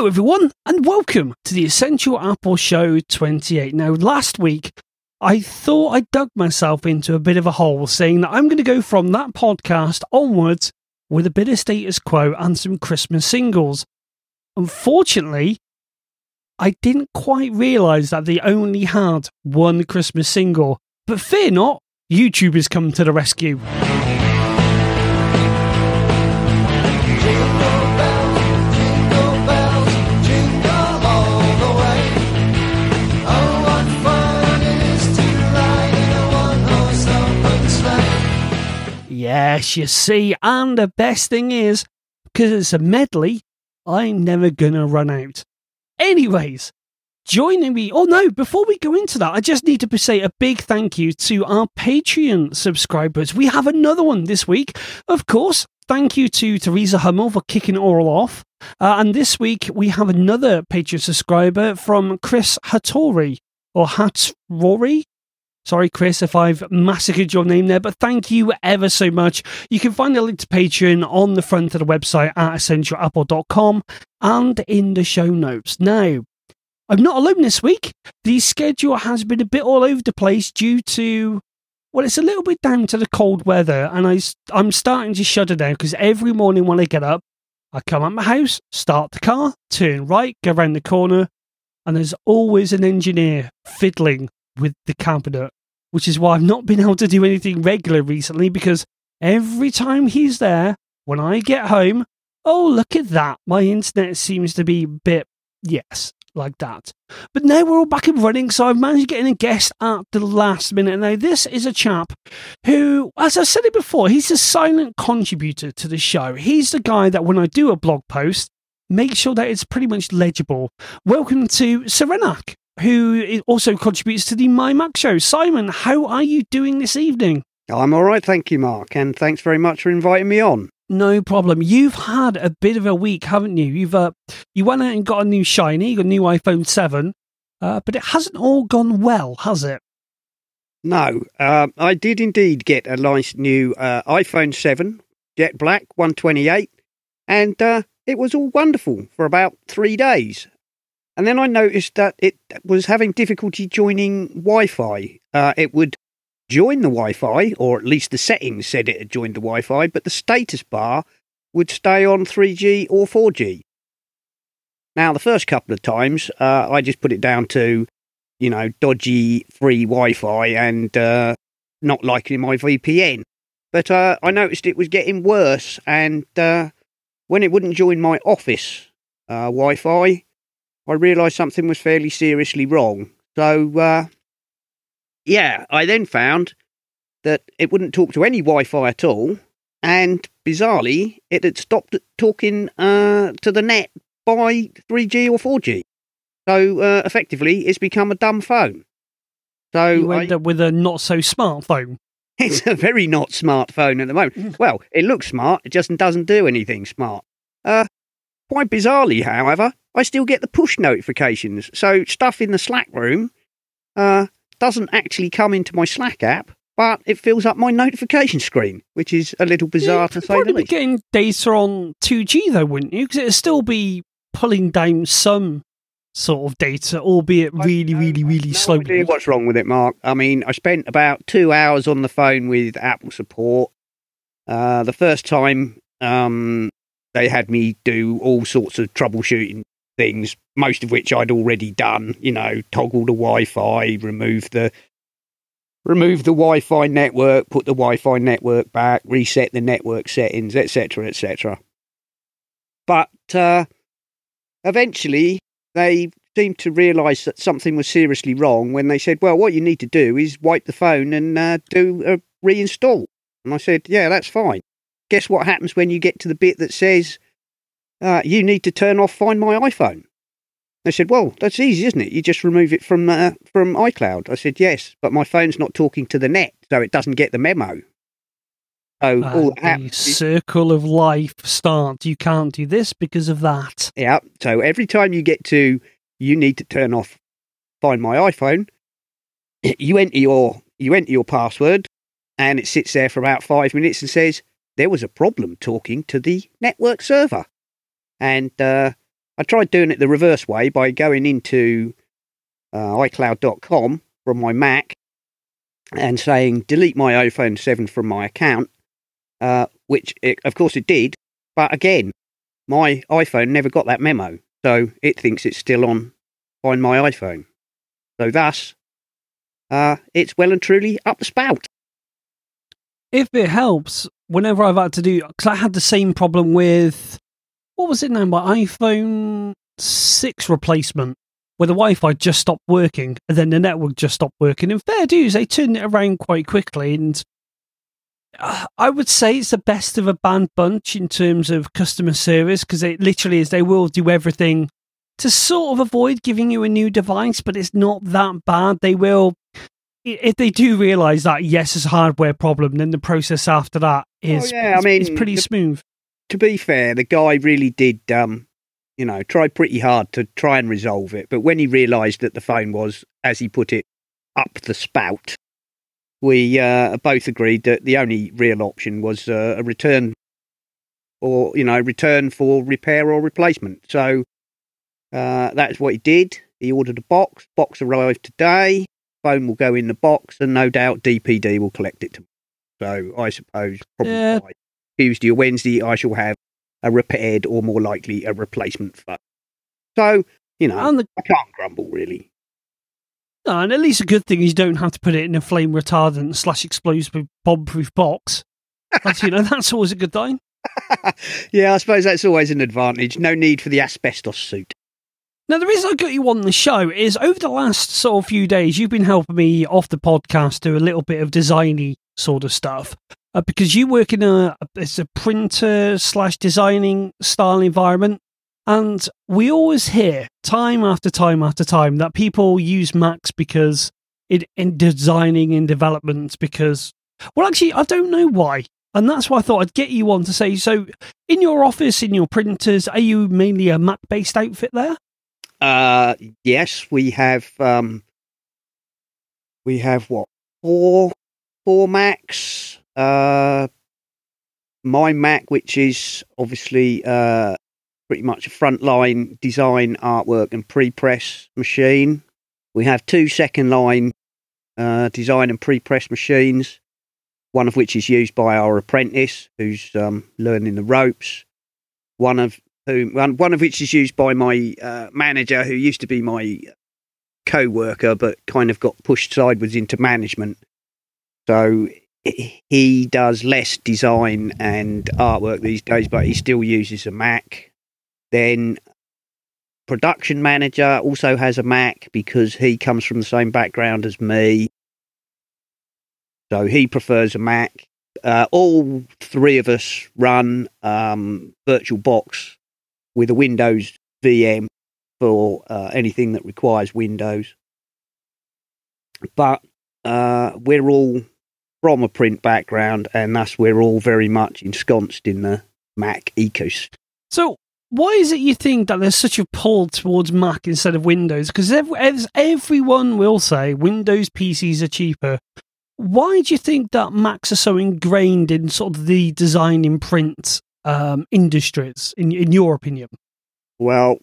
Hello, everyone, and welcome to the Essential Apple Show 28. Now, last week, I thought I dug myself into a bit of a hole saying that I'm going to go from that podcast onwards with a bit of status quo and some Christmas singles. Unfortunately, I didn't quite realize that they only had one Christmas single. But fear not, YouTube has come to the rescue. Yes, you see, and the best thing is, because it's a medley, I'm never gonna run out. Anyways, joining me. Oh no, before we go into that, I just need to say a big thank you to our Patreon subscribers. We have another one this week. Of course, thank you to Teresa Hummel for kicking it all off. Uh, and this week we have another Patreon subscriber from Chris Hattori or Hatrory. Sorry, Chris, if I've massacred your name there, but thank you ever so much. You can find the link to Patreon on the front of the website at essentialapple.com and in the show notes. Now, I'm not alone this week. The schedule has been a bit all over the place due to, well, it's a little bit down to the cold weather, and I, I'm starting to shudder now because every morning when I get up, I come out my house, start the car, turn right, go around the corner, and there's always an engineer fiddling with the cabinet, which is why I've not been able to do anything regular recently because every time he's there, when I get home, oh, look at that. My internet seems to be a bit, yes, like that. But now we're all back and running, so I've managed to get in a guest at the last minute. Now, this is a chap who, as I said it before, he's a silent contributor to the show. He's the guy that when I do a blog post, make sure that it's pretty much legible. Welcome to Serenak who also contributes to the My Mac show. Simon, how are you doing this evening? I'm all right, thank you, Mark, and thanks very much for inviting me on. No problem. You've had a bit of a week, haven't you? You've uh, you went out and got a new shiny, got a new iPhone seven, uh, but it hasn't all gone well, has it? No, uh, I did indeed get a nice new uh, iPhone seven, jet black, one twenty eight, and uh, it was all wonderful for about three days. And then I noticed that it was having difficulty joining Wi Fi. Uh, it would join the Wi Fi, or at least the settings said it had joined the Wi Fi, but the status bar would stay on 3G or 4G. Now, the first couple of times, uh, I just put it down to, you know, dodgy free Wi Fi and uh, not liking my VPN. But uh, I noticed it was getting worse, and uh, when it wouldn't join my office uh, Wi Fi, I realised something was fairly seriously wrong. So, uh, yeah, I then found that it wouldn't talk to any Wi Fi at all. And bizarrely, it had stopped talking uh, to the net by 3G or 4G. So, uh, effectively, it's become a dumb phone. So, you end I, up with a not so smart phone. It's a very not smart phone at the moment. well, it looks smart, it just doesn't do anything smart. Uh, quite bizarrely, however, I still get the push notifications. So stuff in the Slack room uh, doesn't actually come into my Slack app, but it fills up my notification screen, which is a little bizarre yeah, to say the least. getting data on 2G though, wouldn't you? Because it'd still be pulling down some sort of data, albeit really, really, really no slowly. What's wrong with it, Mark? I mean, I spent about two hours on the phone with Apple support. Uh, the first time um, they had me do all sorts of troubleshooting things, most of which I'd already done. You know, toggle the Wi-Fi, remove the remove the Wi-Fi network, put the Wi-Fi network back, reset the network settings, etc., etc. But uh, eventually, they seemed to realise that something was seriously wrong when they said, "Well, what you need to do is wipe the phone and uh, do a reinstall." And I said, "Yeah, that's fine." Guess what happens when you get to the bit that says uh, you need to turn off Find My iPhone. They said, well, that's easy, isn't it? You just remove it from uh, from iCloud. I said, yes, but my phone's not talking to the net, so it doesn't get the memo. So uh, all that the circle of life starts. You can't do this because of that. Yeah. So every time you get to, you need to turn off Find My iPhone. You enter your you enter your password, and it sits there for about five minutes and says there was a problem talking to the network server. And uh, I tried doing it the reverse way by going into uh, iCloud.com from my Mac and saying delete my iPhone 7 from my account, uh, which it, of course it did. But again, my iPhone never got that memo, so it thinks it's still on Find My iPhone. So thus, uh, it's well and truly up the spout. If it helps, whenever I've had to do, because I had the same problem with, what was it now, my iPhone 6 replacement, where the Wi Fi just stopped working and then the network just stopped working. And fair dues, they turned it around quite quickly. And uh, I would say it's the best of a band bunch in terms of customer service because it literally is, they will do everything to sort of avoid giving you a new device, but it's not that bad. They will, if they do realize that, yes, it's a hardware problem, then the process after that is, oh, yeah, I mean, is pretty the, smooth. To be fair, the guy really did, um, you know, try pretty hard to try and resolve it. But when he realised that the phone was, as he put it, up the spout, we uh, both agreed that the only real option was uh, a return or, you know, return for repair or replacement. So uh, that's what he did. He ordered a box. Box arrived today. Phone will go in the box, and no doubt DPD will collect it tomorrow. So I suppose probably Yeah. by Tuesday or Wednesday I shall have a repaired or more likely a replacement phone. So you know And, the, I can't grumble really. no, and at least a good thing is you don't have to put it in a flame retardant slash explosive bomb proof box. That's, you know, that's always a good thing. yeah, I suppose that's always an advantage. No need for the asbestos suit. Now, the reason I got you on the show is over the last sort of few days, you've been helping me off the podcast do a little bit of designy sort of stuff uh, because you work in a it's a printer slash designing style environment, and we always hear time after time after time that people use Macs because in, in designing and development because well, actually, I don't know why. And that's why I thought I'd get you on to say so. In your office, in your printers, are you mainly a Mac based outfit there? Uh, yes, we have. Um, we have what four four Macs. Uh, my Mac, which is obviously uh, pretty much a frontline design, artwork, and pre-press machine. We have two second line uh, design and pre-press machines. One of which is used by our apprentice, who's um, learning the ropes. One of whom, one, of which is used by my uh, manager, who used to be my co-worker, but kind of got pushed sideways into management. So he does less design and artwork these days, but he still uses a Mac. Then production manager also has a Mac because he comes from the same background as me. So he prefers a Mac. Uh, all three of us run um, VirtualBox with a Windows VM for uh, anything that requires Windows. But uh, we're all from a print background, and thus we're all very much ensconced in the Mac ecosystem. So, why is it you think that there's such a pull towards Mac instead of Windows? Because ev- as everyone will say, Windows PCs are cheaper. Why do you think that Macs are so ingrained in sort of the design in print um, industries, in, in your opinion? Well,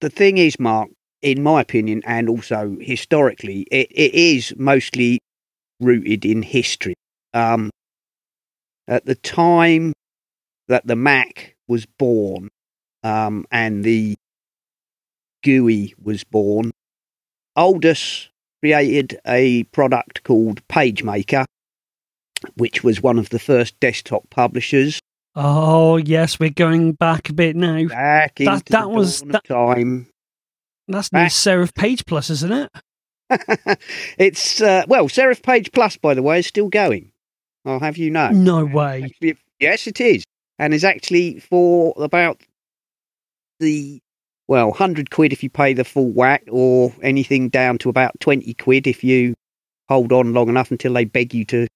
the thing is, Mark, in my opinion, and also historically, it, it is mostly rooted in history. Um, at the time that the Mac was born um, and the GUI was born, Aldus created a product called PageMaker, which was one of the first desktop publishers Oh yes, we're going back a bit now. back That- that the was- of time. That's Back- Serif Page Plus, isn't it? it's uh, well, Serif Page Plus, by the way, is still going. I'll have you know. No way. Yes, it is, and is actually for about the well, hundred quid if you pay the full whack, or anything down to about twenty quid if you hold on long enough until they beg you to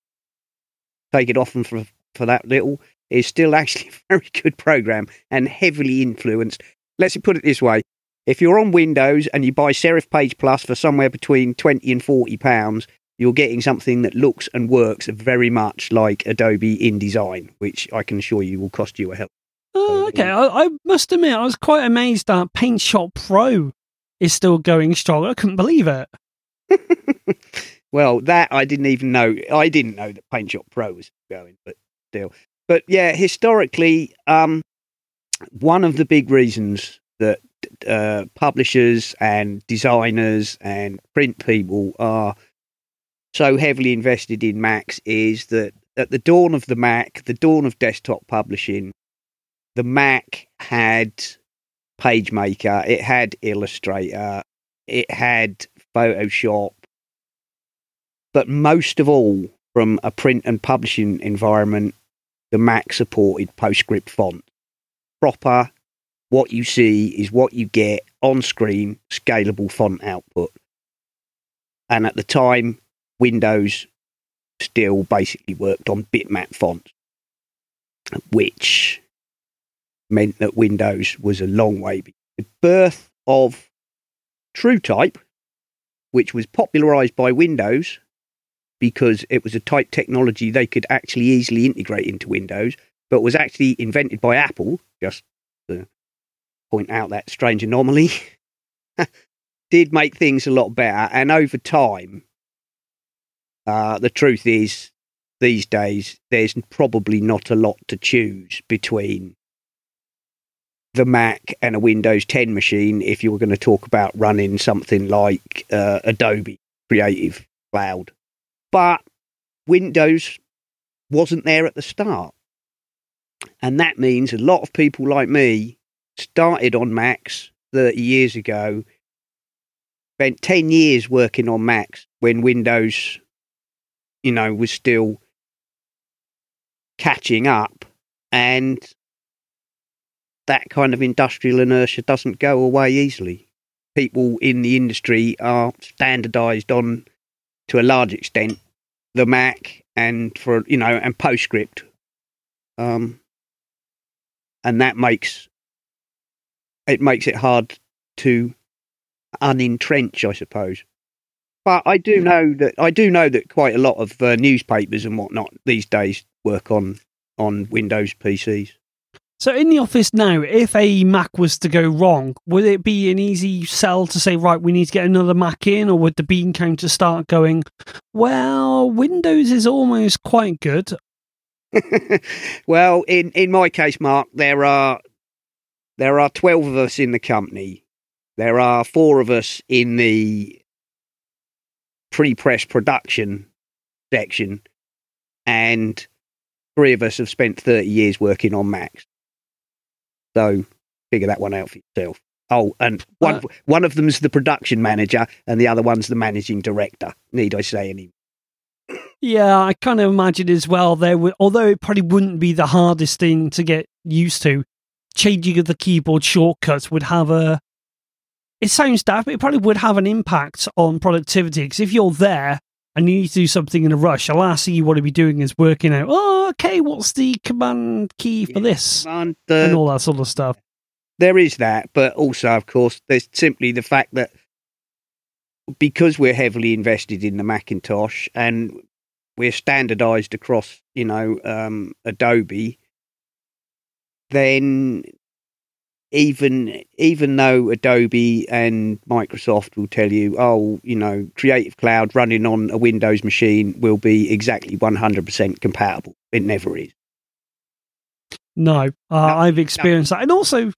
take it off them for for that little. Is still actually a very good program and heavily influenced. Let's put it this way: if you're on Windows and you buy Serif Page Plus for somewhere between twenty and forty pounds, you're getting something that looks and works very much like Adobe InDesign, which I can assure you will cost you a hell. Oh, okay, I, I must admit, I was quite amazed that Paint Shop Pro is still going strong. I couldn't believe it. well, that I didn't even know. I didn't know that Paint Shop Pro was going, but still. But yeah, historically, um, one of the big reasons that uh, publishers and designers and print people are so heavily invested in Macs is that at the dawn of the Mac, the dawn of desktop publishing, the Mac had PageMaker, it had Illustrator, it had Photoshop, but most of all, from a print and publishing environment, the Mac supported PostScript font. Proper, what you see is what you get on screen, scalable font output. And at the time, Windows still basically worked on bitmap fonts, which meant that Windows was a long way. The birth of TrueType, which was popularized by Windows because it was a type technology they could actually easily integrate into Windows, but was actually invented by Apple, just point out that strange anomaly, did make things a lot better. And over time, uh, the truth is, these days, there's probably not a lot to choose between the Mac and a Windows 10 machine if you were going to talk about running something like uh, Adobe Creative Cloud. But Windows wasn't there at the start. And that means a lot of people like me started on Macs 30 years ago, spent 10 years working on Macs when Windows you know, was still catching up. And that kind of industrial inertia doesn't go away easily. People in the industry are standardized on, to a large extent, the Mac and for, you know, and PostScript. Um, and that makes it makes it hard to unentrench, I suppose. But I do know that I do know that quite a lot of uh, newspapers and whatnot these days work on on Windows PCs. So in the office now, if a Mac was to go wrong, would it be an easy sell to say, right, we need to get another Mac in, or would the bean counter start going, well, Windows is almost quite good? well, in, in my case, Mark, there are there are twelve of us in the company. There are four of us in the pre-press production section, and three of us have spent 30 years working on Macs. So figure that one out for yourself. Oh, and one uh, one of them's the production manager, and the other one's the managing director. Need I say any? Yeah, I kind of imagine as well. There, would, although it probably wouldn't be the hardest thing to get used to, changing of the keyboard shortcuts would have a it sounds daft, but it probably would have an impact on productivity. Because if you're there and you need to do something in a rush, the last thing you want to be doing is working out, oh, okay, what's the command key for this? Command, uh, and all that sort of stuff. There is that, but also, of course, there's simply the fact that because we're heavily invested in the Macintosh and we're standardized across, you know, um, Adobe, then even even though Adobe and Microsoft will tell you, oh, you know, Creative Cloud running on a Windows machine will be exactly 100% compatible. It never is. No, uh, no I've experienced no. that. And also,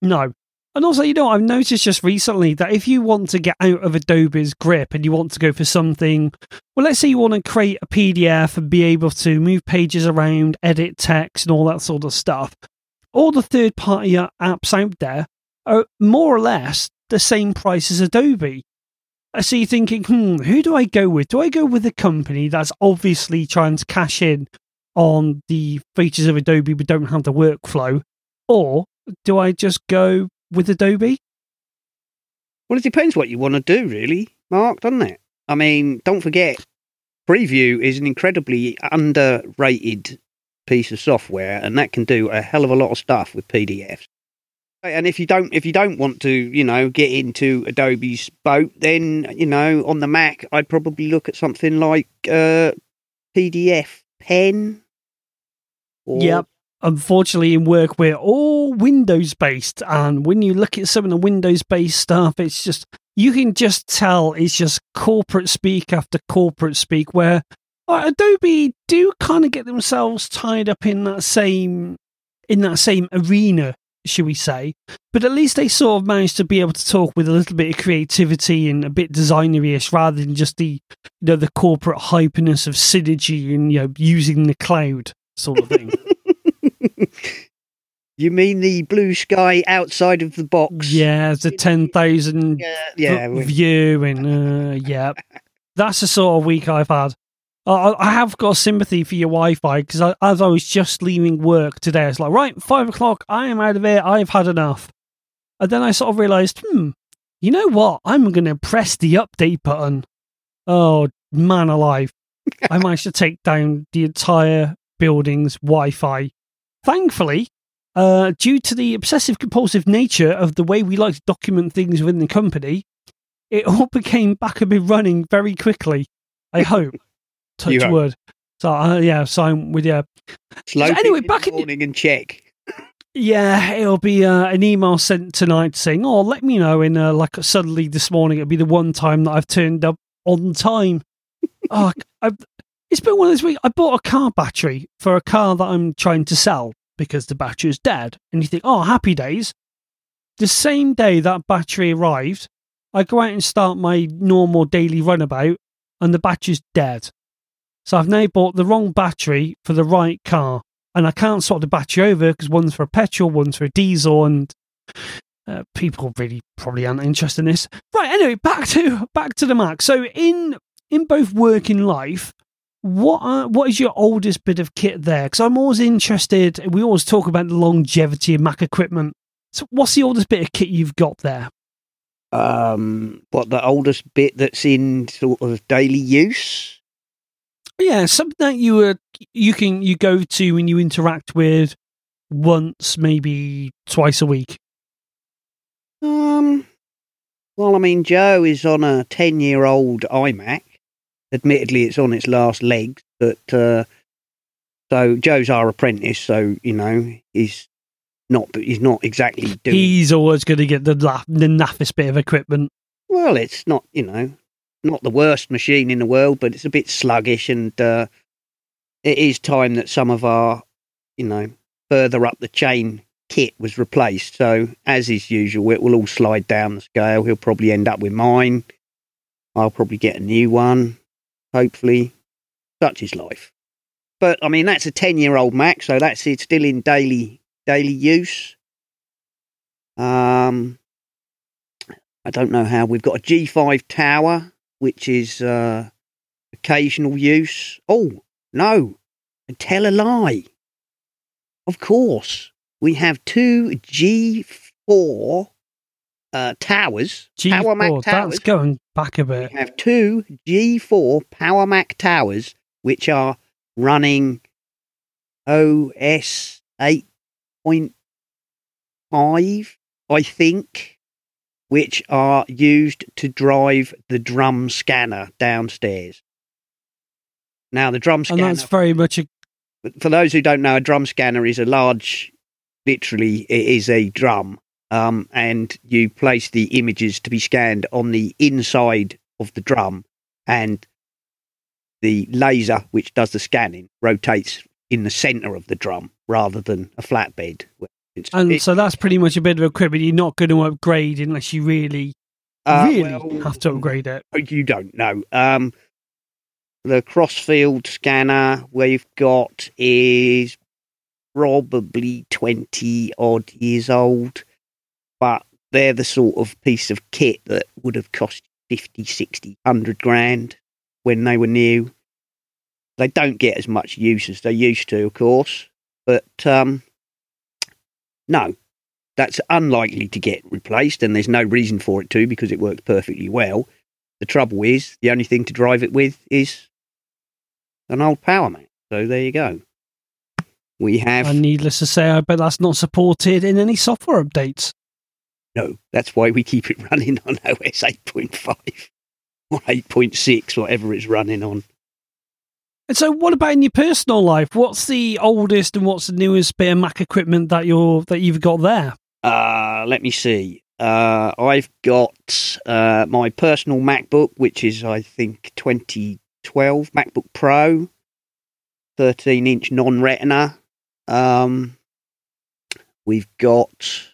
no. And also, you know, I've noticed just recently that if you want to get out of Adobe's grip and you want to go for something, well, let's say you want to create a PDF and be able to move pages around, edit text, and all that sort of stuff all the third party apps out there are more or less the same price as Adobe. So you're thinking, hmm, who do I go with? Do I go with a company that's obviously trying to cash in on the features of Adobe but don't have the workflow? Or do I just go with Adobe? Well, it depends what you want to do, really, Mark, doesn't it? I mean, don't forget, Preview is an incredibly underrated piece of software, and that can do a hell of a lot of stuff with PDFs. And if you don't, if you don't want to, you know, get into Adobe's boat, then you know, on the Mac, I'd probably look at something like uh, PDF Pen. Or... Yep, unfortunately, in work, we're all Windows based. And when you look at some of the Windows based stuff, it's just, you can just tell it's just corporate speak after corporate speak where Adobe do kind of get themselves tied up in that same in that same arena, should we say? But at least they sort of managed to be able to talk with a little bit of creativity and a bit designery-ish, rather than just the you know the corporate hyperness of synergy and you know using the cloud sort of thing. you mean the blue sky outside of the box? Yeah, the ten thousand Yeah, yeah. we- view and uh, yeah, that's the sort of week I've had. I, I have got sympathy for your Wi-Fi because as I was just leaving work today, it's like right five o'clock. I am out of here. I've had enough. And then I sort of realised, hmm, you know what? I'm going to press the update button. Oh man, alive! I managed to take down the entire building's Wi-Fi. Thankfully, uh, due to the obsessive compulsive nature of the way we like to document things within the company, it all became back up and running very quickly. I hope. Touch You hope. wood. So uh, yeah, so I'm with you. Slow So anyway, back in the in- morning and check. Yeah, it'll be uh, an email sent tonight saying, "Oh, let me know." In uh, like suddenly this morning, it'll be the one time that I've turned up on time. oh, I've, it's been one of those weeks. I bought a car battery for a car that I'm trying to sell because the battery is dead, and you think, "Oh, happy days." The same day that battery arrived, I go out and start my normal daily runabout, and the battery's dead. So I've now bought the wrong battery for the right car and I can't swap the battery over because one's for a petrol, one's for a diesel, and uh, people really probably aren't interested in this. Right. Anyway, back to back to the Mac. So in in both work and life, what are, what is your oldest bit of kit there? Because I'm always interested. We always talk about the longevity of Mac equipment. So what's the oldest bit of kit you've got there? Um, what the oldest bit that's in sort of daily use? Yeah, something that you uh, you can you go to when you interact with once, maybe twice a week. Um, well, I mean, Joe is on a ten-year-old iMac. Admittedly, it's on its last legs, but uh, so Joe's our apprentice, so you know he's not, he's not exactly doing. He's always going to get the la- the naffest bit of equipment. Well, it's not, you know, not the worst machine in the world, but it's a bit sluggish, and uh, it is time that some of our, you know, further up the chain kit was replaced. So, as is usual, it will all slide down the scale. He'll probably end up with mine. I'll probably get a new one, hopefully. Such is life. But I mean, that's a ten-year-old Mac, so that's it's still in daily daily use. Um, I don't know how. We've got a G5 tower, which is uh, occasional use. Oh, no. I tell a lie. Of course. We have two G4 uh, towers. Power Mac G4, towers. that's going back a We have two G4 Power Mac towers, which are running OS 8.5, I think, which are used to drive the drum scanner downstairs. Now, the drum And scanner, that's very much a for those who don't know, a drum scanner is a large, literally, it is a drum. Um, and you place the images to be scanned on the inside of the drum, and the laser, which does the scanning, rotates in the center of the drum rather than a flatbed. It's, and it- so that's pretty much a bit of equipment you're not going to upgrade unless you really, uh, really well, have to upgrade it. You don't know. Um, the Crosfield scanner we've got is probably 20 odd years old, but they're the sort of piece of kit that would have cost 50, 60, 100 grand when they were new. They don't get as much use as they used to, of course, but um, no, that's unlikely to get replaced, and there's no reason for it to because it works perfectly well. The trouble is, the only thing to drive it with is an old Power Mac. So there you go. We have And needless to say, I bet that's not supported in any software updates. No. That's why we keep it running on OS 8.5 or 8.6, whatever it's running on. And so, what about in your personal life? What's the oldest and what's the newest bit of Mac equipment that you're that you've got there? Uh, let me see. Uh, I've got uh, my personal MacBook, which is I think 2012 MacBook Pro, 13 inch non-Retina. Um, we've got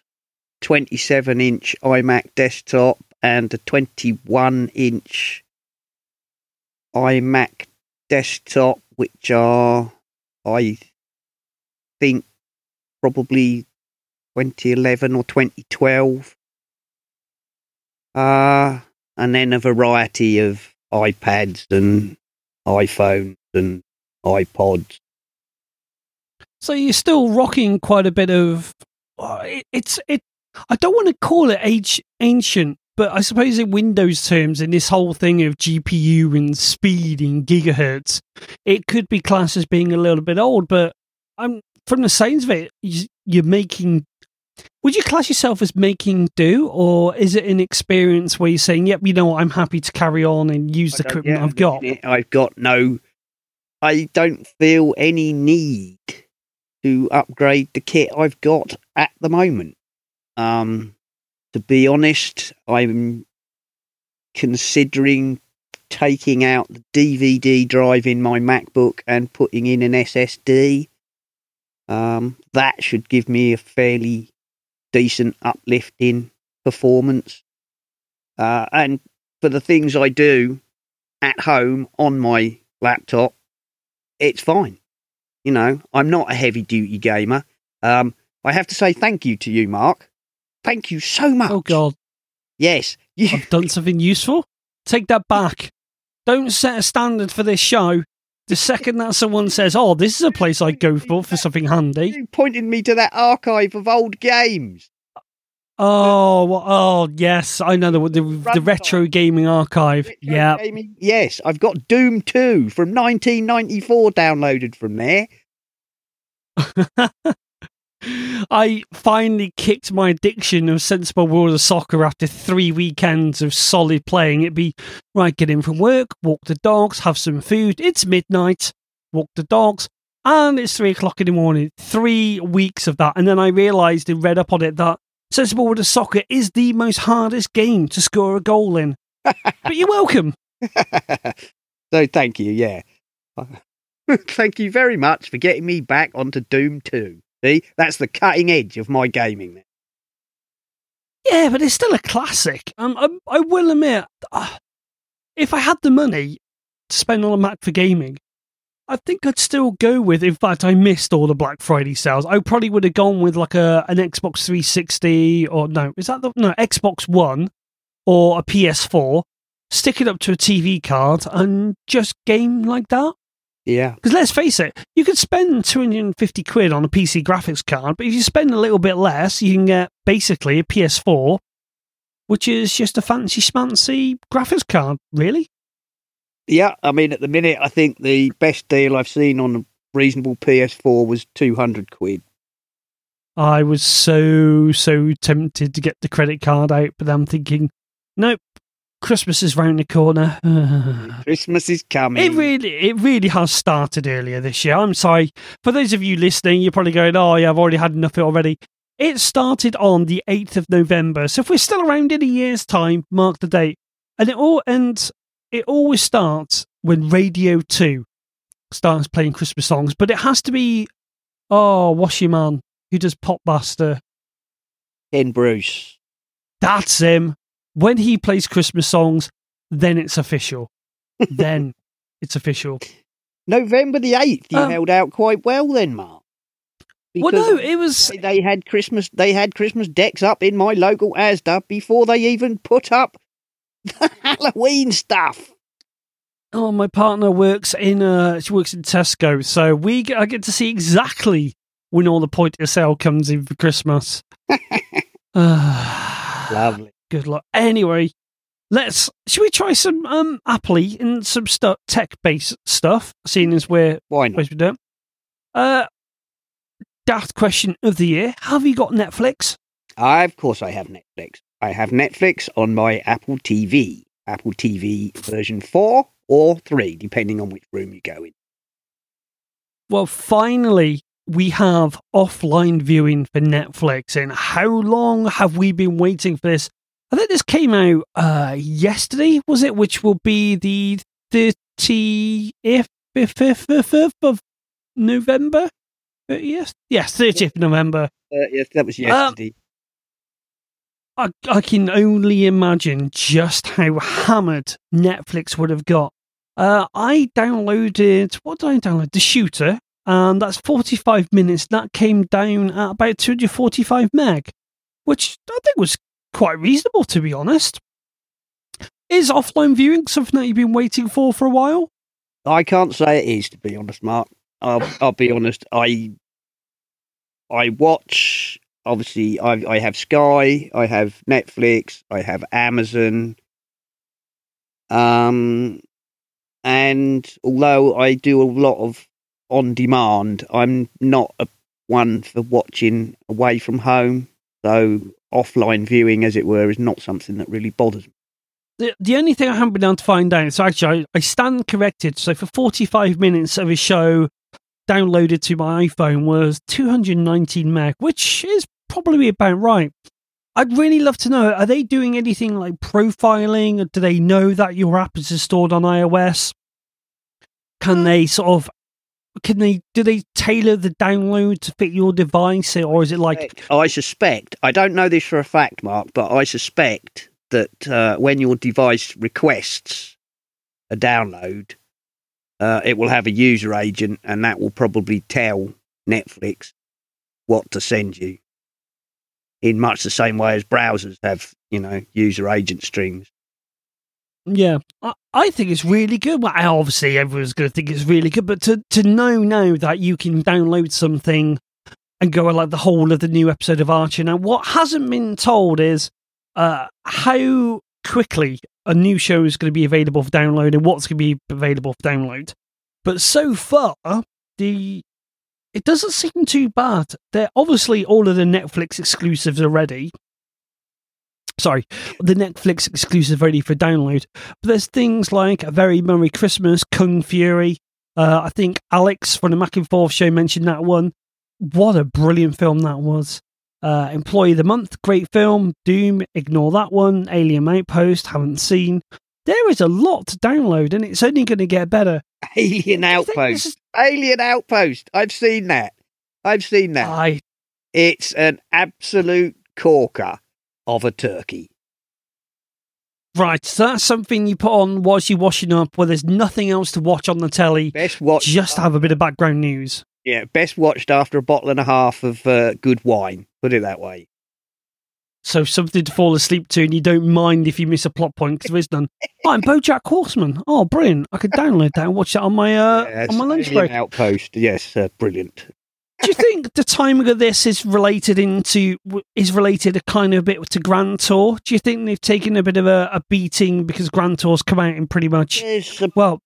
27 inch iMac desktop and a 21 inch iMac desktop, which are, I think, probably 2011 or 2012. Uh, and then a variety of iPads and iPhones and iPods. So you're still rocking quite a bit of. Uh, it's it. I don't want to call it age ancient, but I suppose in Windows terms, in this whole thing of GPU and speed and gigahertz, it could be classed as being a little bit old. But I'm from the sounds of it, you're making. Would you class yourself as making do, or is it an experience where you're saying, "Yep, you know what, I'm happy to carry on and use the equipment yeah, I've got"? I've got no. I don't feel any need to upgrade the kit I've got at the moment. Um, to be honest, I'm considering taking out the DVD drive in my MacBook and putting in an SSD. Um, that should give me a fairly decent uplift in performance. Uh, and for the things I do at home on my laptop, it's fine. You know, I'm not a heavy duty gamer. Um, I have to say thank you to you, Mark. Thank you so oh, much. Oh God. Yes. I've done something useful. Take that back. Don't set a standard for this show. The second that someone says, "Oh, this is a place I go for for something handy," you pointed me to that archive of old games. Oh, well, oh, yes, I know the the, the retro gaming archive. Yeah, yes, I've got Doom Two from 1994 downloaded from there. I finally kicked my addiction of sensible world of soccer after three weekends of solid playing. It'd be right, get in from work, walk the dogs, have some food. It's midnight, walk the dogs, and it's three o'clock in the morning. Three weeks of that, and then I realised and read up on it that Sensible World of Soccer is the most hardest game to score a goal in. but you're welcome. so thank you, yeah. thank you very much for getting me back onto Doom 2. See, that's the cutting edge of my gaming. Yeah, but it's still a classic. Um, I, I will admit, uh, if I had the money to spend on a Mac for gaming, I think I'd still go with. In fact, I missed all the Black Friday sales. I probably would have gone with like a an Xbox 360 or no, is that the no Xbox One or a PS4? Stick it up to a TV card and just game like that. Yeah. Because let's face it, you could spend 250 quid on a PC graphics card, but if you spend a little bit less, you can get basically a PS4, which is just a fancy schmancy graphics card, really. Yeah, I mean, at the minute, I think the best deal I've seen on a reasonable PS4 was 200 quid. I was so, so tempted to get the credit card out, but I'm thinking, nope, Christmas is round the corner. Christmas is coming. It really, it really has started earlier this year. I'm sorry. For those of you listening, you're probably going, oh, yeah, I've already had enough of it already. It started on the 8th of November. So if we're still around in a year's time, mark the date. And it all ends it always starts when Radio 2 starts playing Christmas songs, but it has to be, oh, what's your man who does Popmaster? Ken Bruce. That's him. When he plays Christmas songs, then it's official. then it's official. November the 8th, you um, held out quite well then, Mark. Because well, no, it was. They had Christmas. They had Christmas decks up in my local ASDA before they even put up the Halloween stuff. Oh, my partner works in uh she works in Tesco, so we get, I get to see exactly when all the point of sale comes in for Christmas. Lovely. Good luck. Anyway, let's should we try some um Appley and some stuff tech based stuff, seeing as we're why not? We do. Uh daft question of the year. Have you got Netflix? I, of course I have Netflix. I have Netflix on my Apple TV, Apple TV version 4 or 3, depending on which room you go in. Well, finally, we have offline viewing for Netflix. And how long have we been waiting for this? I think this came out uh, yesterday, was it? Which will be the 30th of November? 30th? Yes, 30th November. Uh, yes, that was yesterday. I, I can only imagine just how hammered Netflix would have got. Uh, I downloaded, what did I download? The Shooter, and that's 45 minutes. That came down at about 245 meg, which I think was quite reasonable, to be honest. Is offline viewing something that you've been waiting for for a while? I can't say it is, to be honest, Mark. I'll, I'll be honest. I I watch. Obviously, I I have Sky, I have Netflix, I have Amazon. Um, and although I do a lot of on demand, I'm not a one for watching away from home. So offline viewing, as it were, is not something that really bothers me. The, the only thing I haven't been able to find out, so actually, I, I stand corrected. So for 45 minutes of a show downloaded to my iPhone was 219 meg, which is probably about right. I'd really love to know are they doing anything like profiling? Or do they know that your app is stored on iOS? Can hmm. they sort of can they do they tailor the download to fit your device or is it like I suspect I don't know this for a fact Mark but I suspect that uh, when your device requests a download uh, it will have a user agent and that will probably tell Netflix what to send you in much the same way as browsers have you know user agent strings yeah, I, I think it's really good. Well, obviously, everyone's going to think it's really good, but to, to know now that you can download something and go like the whole of the new episode of Archer. Now, what hasn't been told is uh, how quickly a new show is going to be available for download and what's going to be available for download. But so far, the it doesn't seem too bad. They're obviously all of the Netflix exclusives already sorry, the Netflix exclusive ready for download. But there's things like A Very Merry Christmas, Kung Fury. Uh, I think Alex from the Mac and Forth show mentioned that one. What a brilliant film that was. Uh, Employee of the Month, great film. Doom, ignore that one. Alien Outpost, haven't seen. There is a lot to download, and it's only going to get better. Alien Outpost. Is... Alien Outpost. I've seen that. I've seen that. I... It's an absolute corker of a turkey. Right, so that's something you put on whilst you're washing up where there's nothing else to watch on the telly. Best watch. Just have a bit of background news. Yeah, best watched after a bottle and a half of uh, good wine. Put it that way. So something to fall asleep to, and you don't mind if you miss a plot point because there is none. oh, I'm BoJack Horseman. Oh, brilliant! I could download that and watch that on my uh, yes, on my lunch break. Outpost. Yes, uh, brilliant do you think the timing of this is related into is related a kind of a bit to Grand Tour? Do you think they've taken a bit of a, a beating because Grand Tour's come out in pretty much a, well?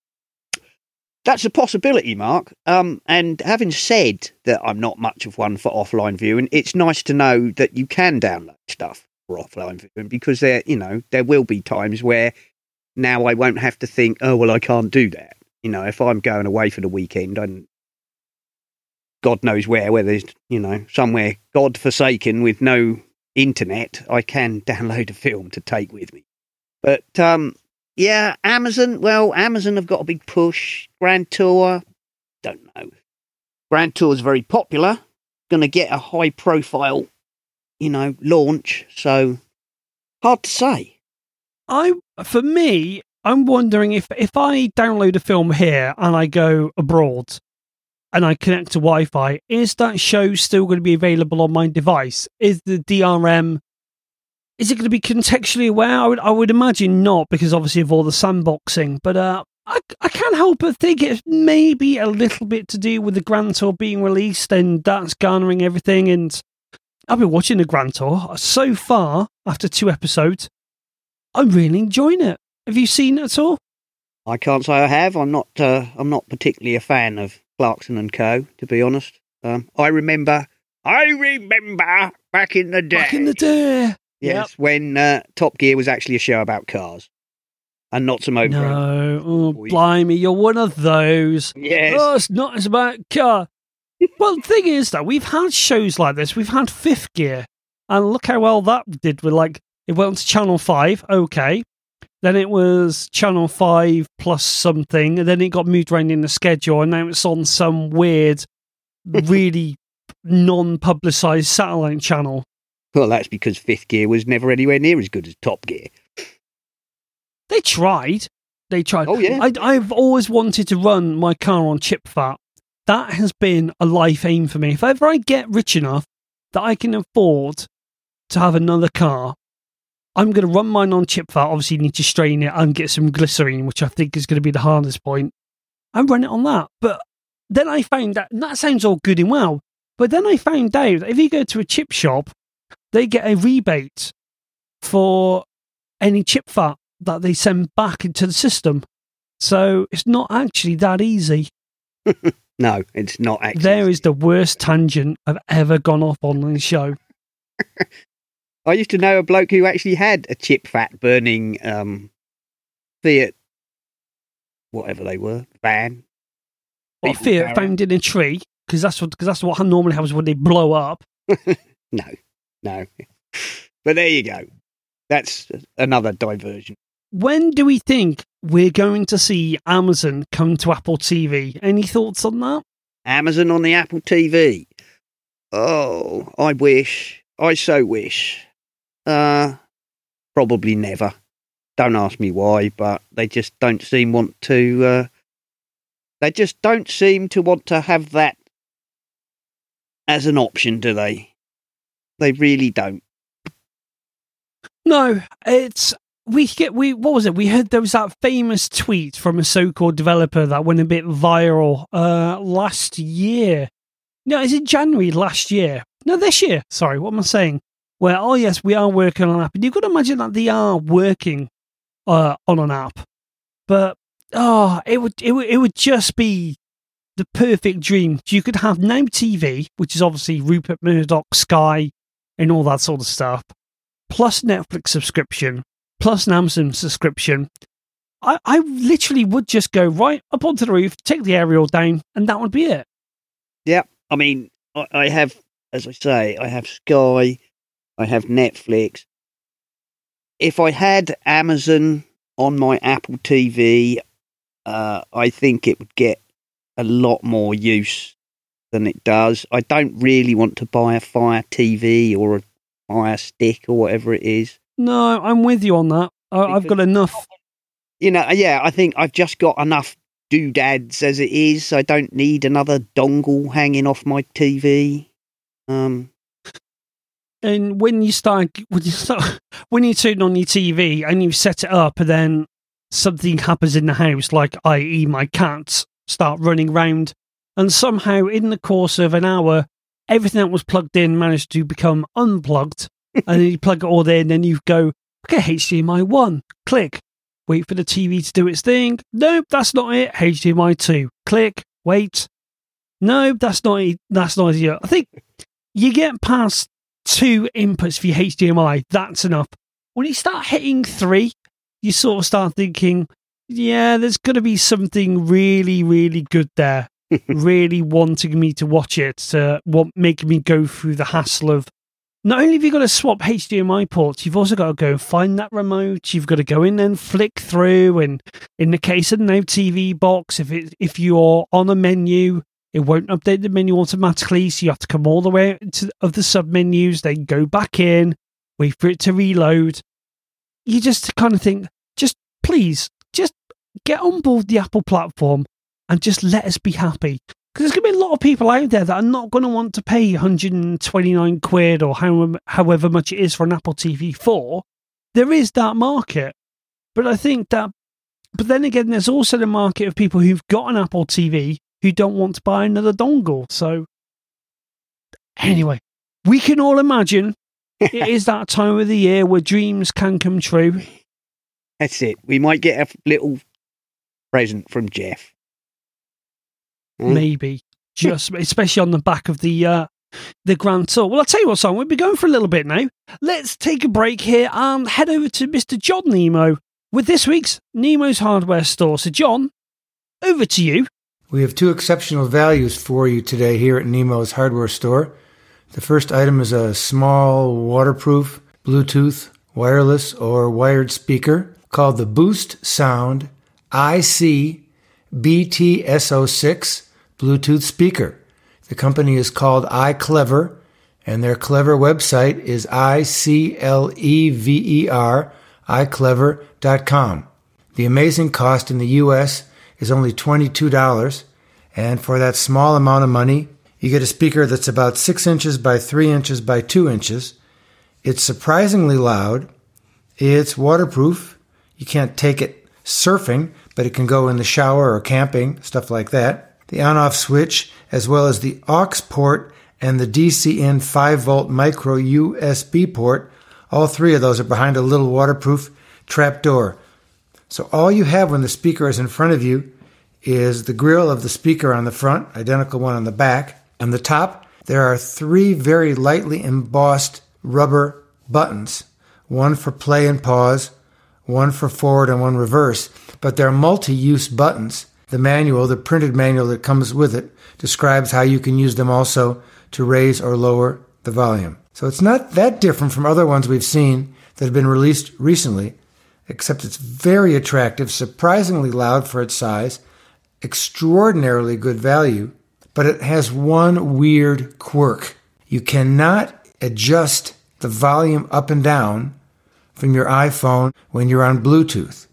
That's a possibility, Mark. Um, and having said that, I'm not much of one for offline viewing. It's nice to know that you can download stuff for offline viewing because there, you know, there will be times where now I won't have to think, oh well, I can't do that. You know, if I'm going away for the weekend and God knows where, where there's, you know, somewhere God forsaken with no internet, I can download a film to take with me. But um, yeah, Amazon, well, Amazon have got a big push. Grand Tour, don't know. Grand Tour is very popular, going to get a high profile, you know, launch. So hard to say. I, for me, I'm wondering if if I download a film here and I go abroad, and I connect to Wi Fi, is that show still going to be available on my device? Is the DRM is it going to be contextually aware? I would, I would imagine not, because obviously of all the sandboxing. But uh, I, I can't help but think it's maybe a little bit to do with the Grand Tour being released, and that's garnering everything. And I've been watching the Grand Tour so far after two episodes. I'm really enjoying it. Have you seen it at all? I can't say I have. I'm not. Uh, I'm not particularly a fan of Clarkson and Co. To be honest, um, I remember. I remember back in the day. Back in the day. Yes, yep. when uh, Top Gear was actually a show about cars. and not some over. No, oh, Boy. blimey, you're one of those. Yes. Oh, it's not as about car. well, the thing is, though, we've had shows like this. We've had Fifth Gear, and look how well that did. With like, it went to Channel Five, okay. Then it was Channel Five plus something, and then it got moved around in the schedule, and now it's on some weird, really non-publicized satellite channel. Well, that's because Fifth Gear was never anywhere near as good as Top Gear. They tried. They tried. Oh, yeah. I, I've always wanted to run my car on chip fat. That has been a life aim for me. If ever I get rich enough that I can afford to have another car, I'm going to run mine on chip fat. Obviously, you need to strain it and get some glycerine, which I think is going to be the hardest point. And run it on that. But then I found that, that sounds all good and well. But then I found out that if you go to a chip shop, they get a rebate for any chip fat that they send back into the system. So it's not actually that easy. No, it's not actually. There is the worst tangent I've ever gone off on the show. I used to know a bloke who actually had a chip fat burning um, Fiat, whatever they were, van. Well, Fiat found in a tree because that's what because that's what normally happens when they blow up. No, no. But there you go. That's another diversion. When do we think we're going to see Amazon come to Apple TV? Any thoughts on that? Amazon on the Apple TV. Oh, I wish. I so wish. Uh, probably never. Don't ask me why, but they just don't seem want to. Uh, they just don't seem to want to have that as an option, do they? They really don't. No, it's we get we what was it? We heard there was that famous tweet from a so-called developer that went a bit viral uh last year. No, is it January last year? No, this year. Sorry, what am I saying? Where oh yes, we are working on an app, and got to imagine that they are working uh on an app, but oh, it would it would it would just be the perfect dream. You could have Now TV, which is obviously Rupert Murdoch, Sky, and all that sort of stuff plus Netflix subscription, plus an Amazon subscription, I, I literally would just go right up onto the roof, take the aerial down, and that would be it. Yeah, I mean, I, I have, as I say, I have Sky, I have Netflix. If I had Amazon on my Apple TV, uh, I think it would get a lot more use than it does. I don't really want to buy a Fire TV or a Fire Stick or whatever it is. No, I'm with you on that. I, I've got enough. You know, yeah, I think I've just got enough doodads as it is. I don't need another dongle hanging off my TV. Um, And when you start, when you start, when you turn on your TV and you set it up, and then something happens in the house, like i.e., my cats start running round, and somehow in the course of an hour, everything that was plugged in managed to become unplugged, and then you plug it all in, and then you go, okay, HDMI one, click, wait for the TV to do its thing. Nope, that's not it. HDMI two, click, wait. No, that's not it. That's not it. I think you get past two inputs for your HDMI, that's enough. When you start hitting three, you sort of start thinking, yeah, there's going to be something really, really good there. really wanting me to watch it, to want making me go through the hassle of not only have you got to swap HDMI ports, you've also got to go and find that remote. You've got to go in and flick through. And in the case of no TV box, if it if you're on a menu, it won't update the menu automatically, so you have to come all the way to of the sub menus, then go back in, wait for it to reload. You just kind of think, just please, just get on board the Apple platform and just let us be happy. Because there's going to be a lot of people out there that are not going to want to pay 129 quid or however, however much it is for an Apple TV 4. There is that market. But I think that, but then again, there's also the market of people who've got an Apple TV who don't want to buy another dongle. So, anyway, we can all imagine it is that time of the year where dreams can come true. That's it. We might get a little present from Jeff. Hmm? maybe just especially on the back of the uh the grand tour well i'll tell you what son we'll be going for a little bit now let's take a break here and head over to mr john nemo with this week's Nemo's Hardware Store. So, John, over to you. We have two exceptional values for you today here at Nemo's Hardware Store. The first item is a small, waterproof, Bluetooth, wireless, or wired speaker called the Boost Sound IC BTSO6 Bluetooth speaker. The company is called iClever, and their clever website is I-C-L-E-V-E-R, iClever.com. The amazing cost in the U.S. is only $22, and for that small amount of money, you get a speaker that's about 6 inches by 3 inches by 2 inches. It's surprisingly loud. It's waterproof. You can't take it surfing, but it can go in the shower or camping, stuff like that. The on off switch, as well as the aux port and the DCN 5 volt micro USB port, all three of those are behind a little waterproof trap door. So all you have when the speaker is in front of you is the grill of the speaker on the front, identical one on the back. On the top, there are three very lightly embossed rubber buttons one for play and pause, one for forward, and one reverse. But they're multi use buttons. The manual, the printed manual that comes with it, describes how you can use them also to raise or lower the volume. So it's not that different from other ones we've seen that have been released recently, except it's very attractive, surprisingly loud for its size, extraordinarily good value, but it has one weird quirk. You cannot adjust the volume up and down from your iPhone when you're on Bluetooth.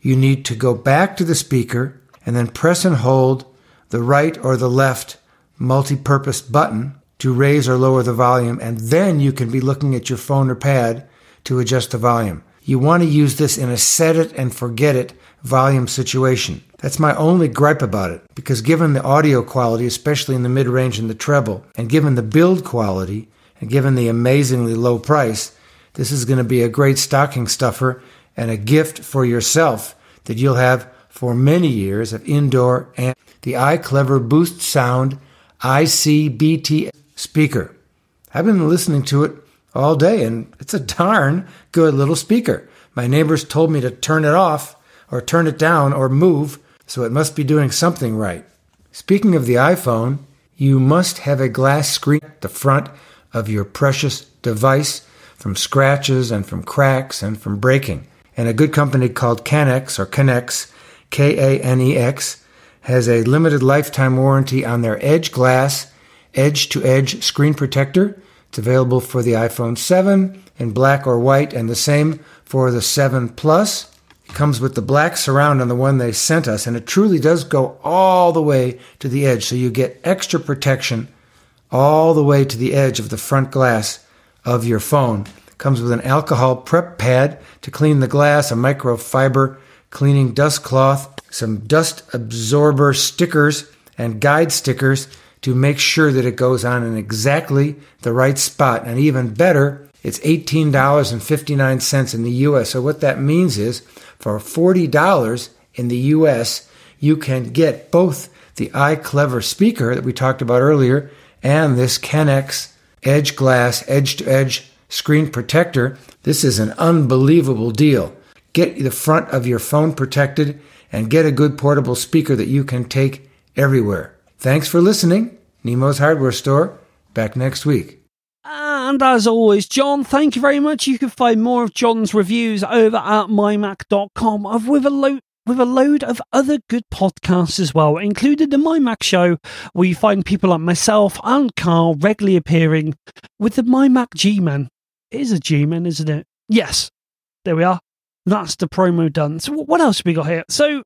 You need to go back to the speaker and then press and hold the right or the left multi-purpose button to raise or lower the volume, and then you can be looking at your phone or pad to adjust the volume. You want to use this in a set it and forget it volume situation. That's my only gripe about it, because given the audio quality, especially in the mid range and the treble, and given the build quality, and given the amazingly low price, this is going to be a great stocking stuffer and a gift for yourself that you'll have for many years of indoor and the iClever Boost Sound ICBT speaker. I've been listening to it all day and it's a darn good little speaker. My neighbors told me to turn it off or turn it down or move, so it must be doing something right. Speaking of the iPhone, you must have a glass screen at the front of your precious device from scratches and from cracks and from breaking. And a good company called Kanex or Kanex, K A N E X, has a limited lifetime warranty on their Edge Glass edge to edge screen protector. It's available for the iPhone 7 in black or white and the same for the 7 Plus. It comes with the black surround on the one they sent us, and it truly does go all the way to the edge, so you get extra protection all the way to the edge of the front glass of your phone. It comes with an alcohol prep pad to clean the glass, a microfiber cleaning dust cloth, some dust absorber stickers, and guide stickers to make sure that it goes on in exactly the right spot. And even better, it's $18.59 in the US. So what that means is for $40 in the US, you can get both the iClever speaker that we talked about earlier and this Kanex edge glass edge to edge screen protector. This is an unbelievable deal. Get the front of your phone protected and get a good portable speaker that you can take everywhere. Thanks for listening. Nemo's Hardware Store. Back next week. And as always, John, thank you very much. You can find more of John's reviews over at mymac.com of with a load with a load of other good podcasts as well, including the My Mac Show, where you find people like myself and Carl regularly appearing with the My Mac G-Man. It is a G-Man, isn't it? Yes. There we are. That's the promo done. So what else have we got here? So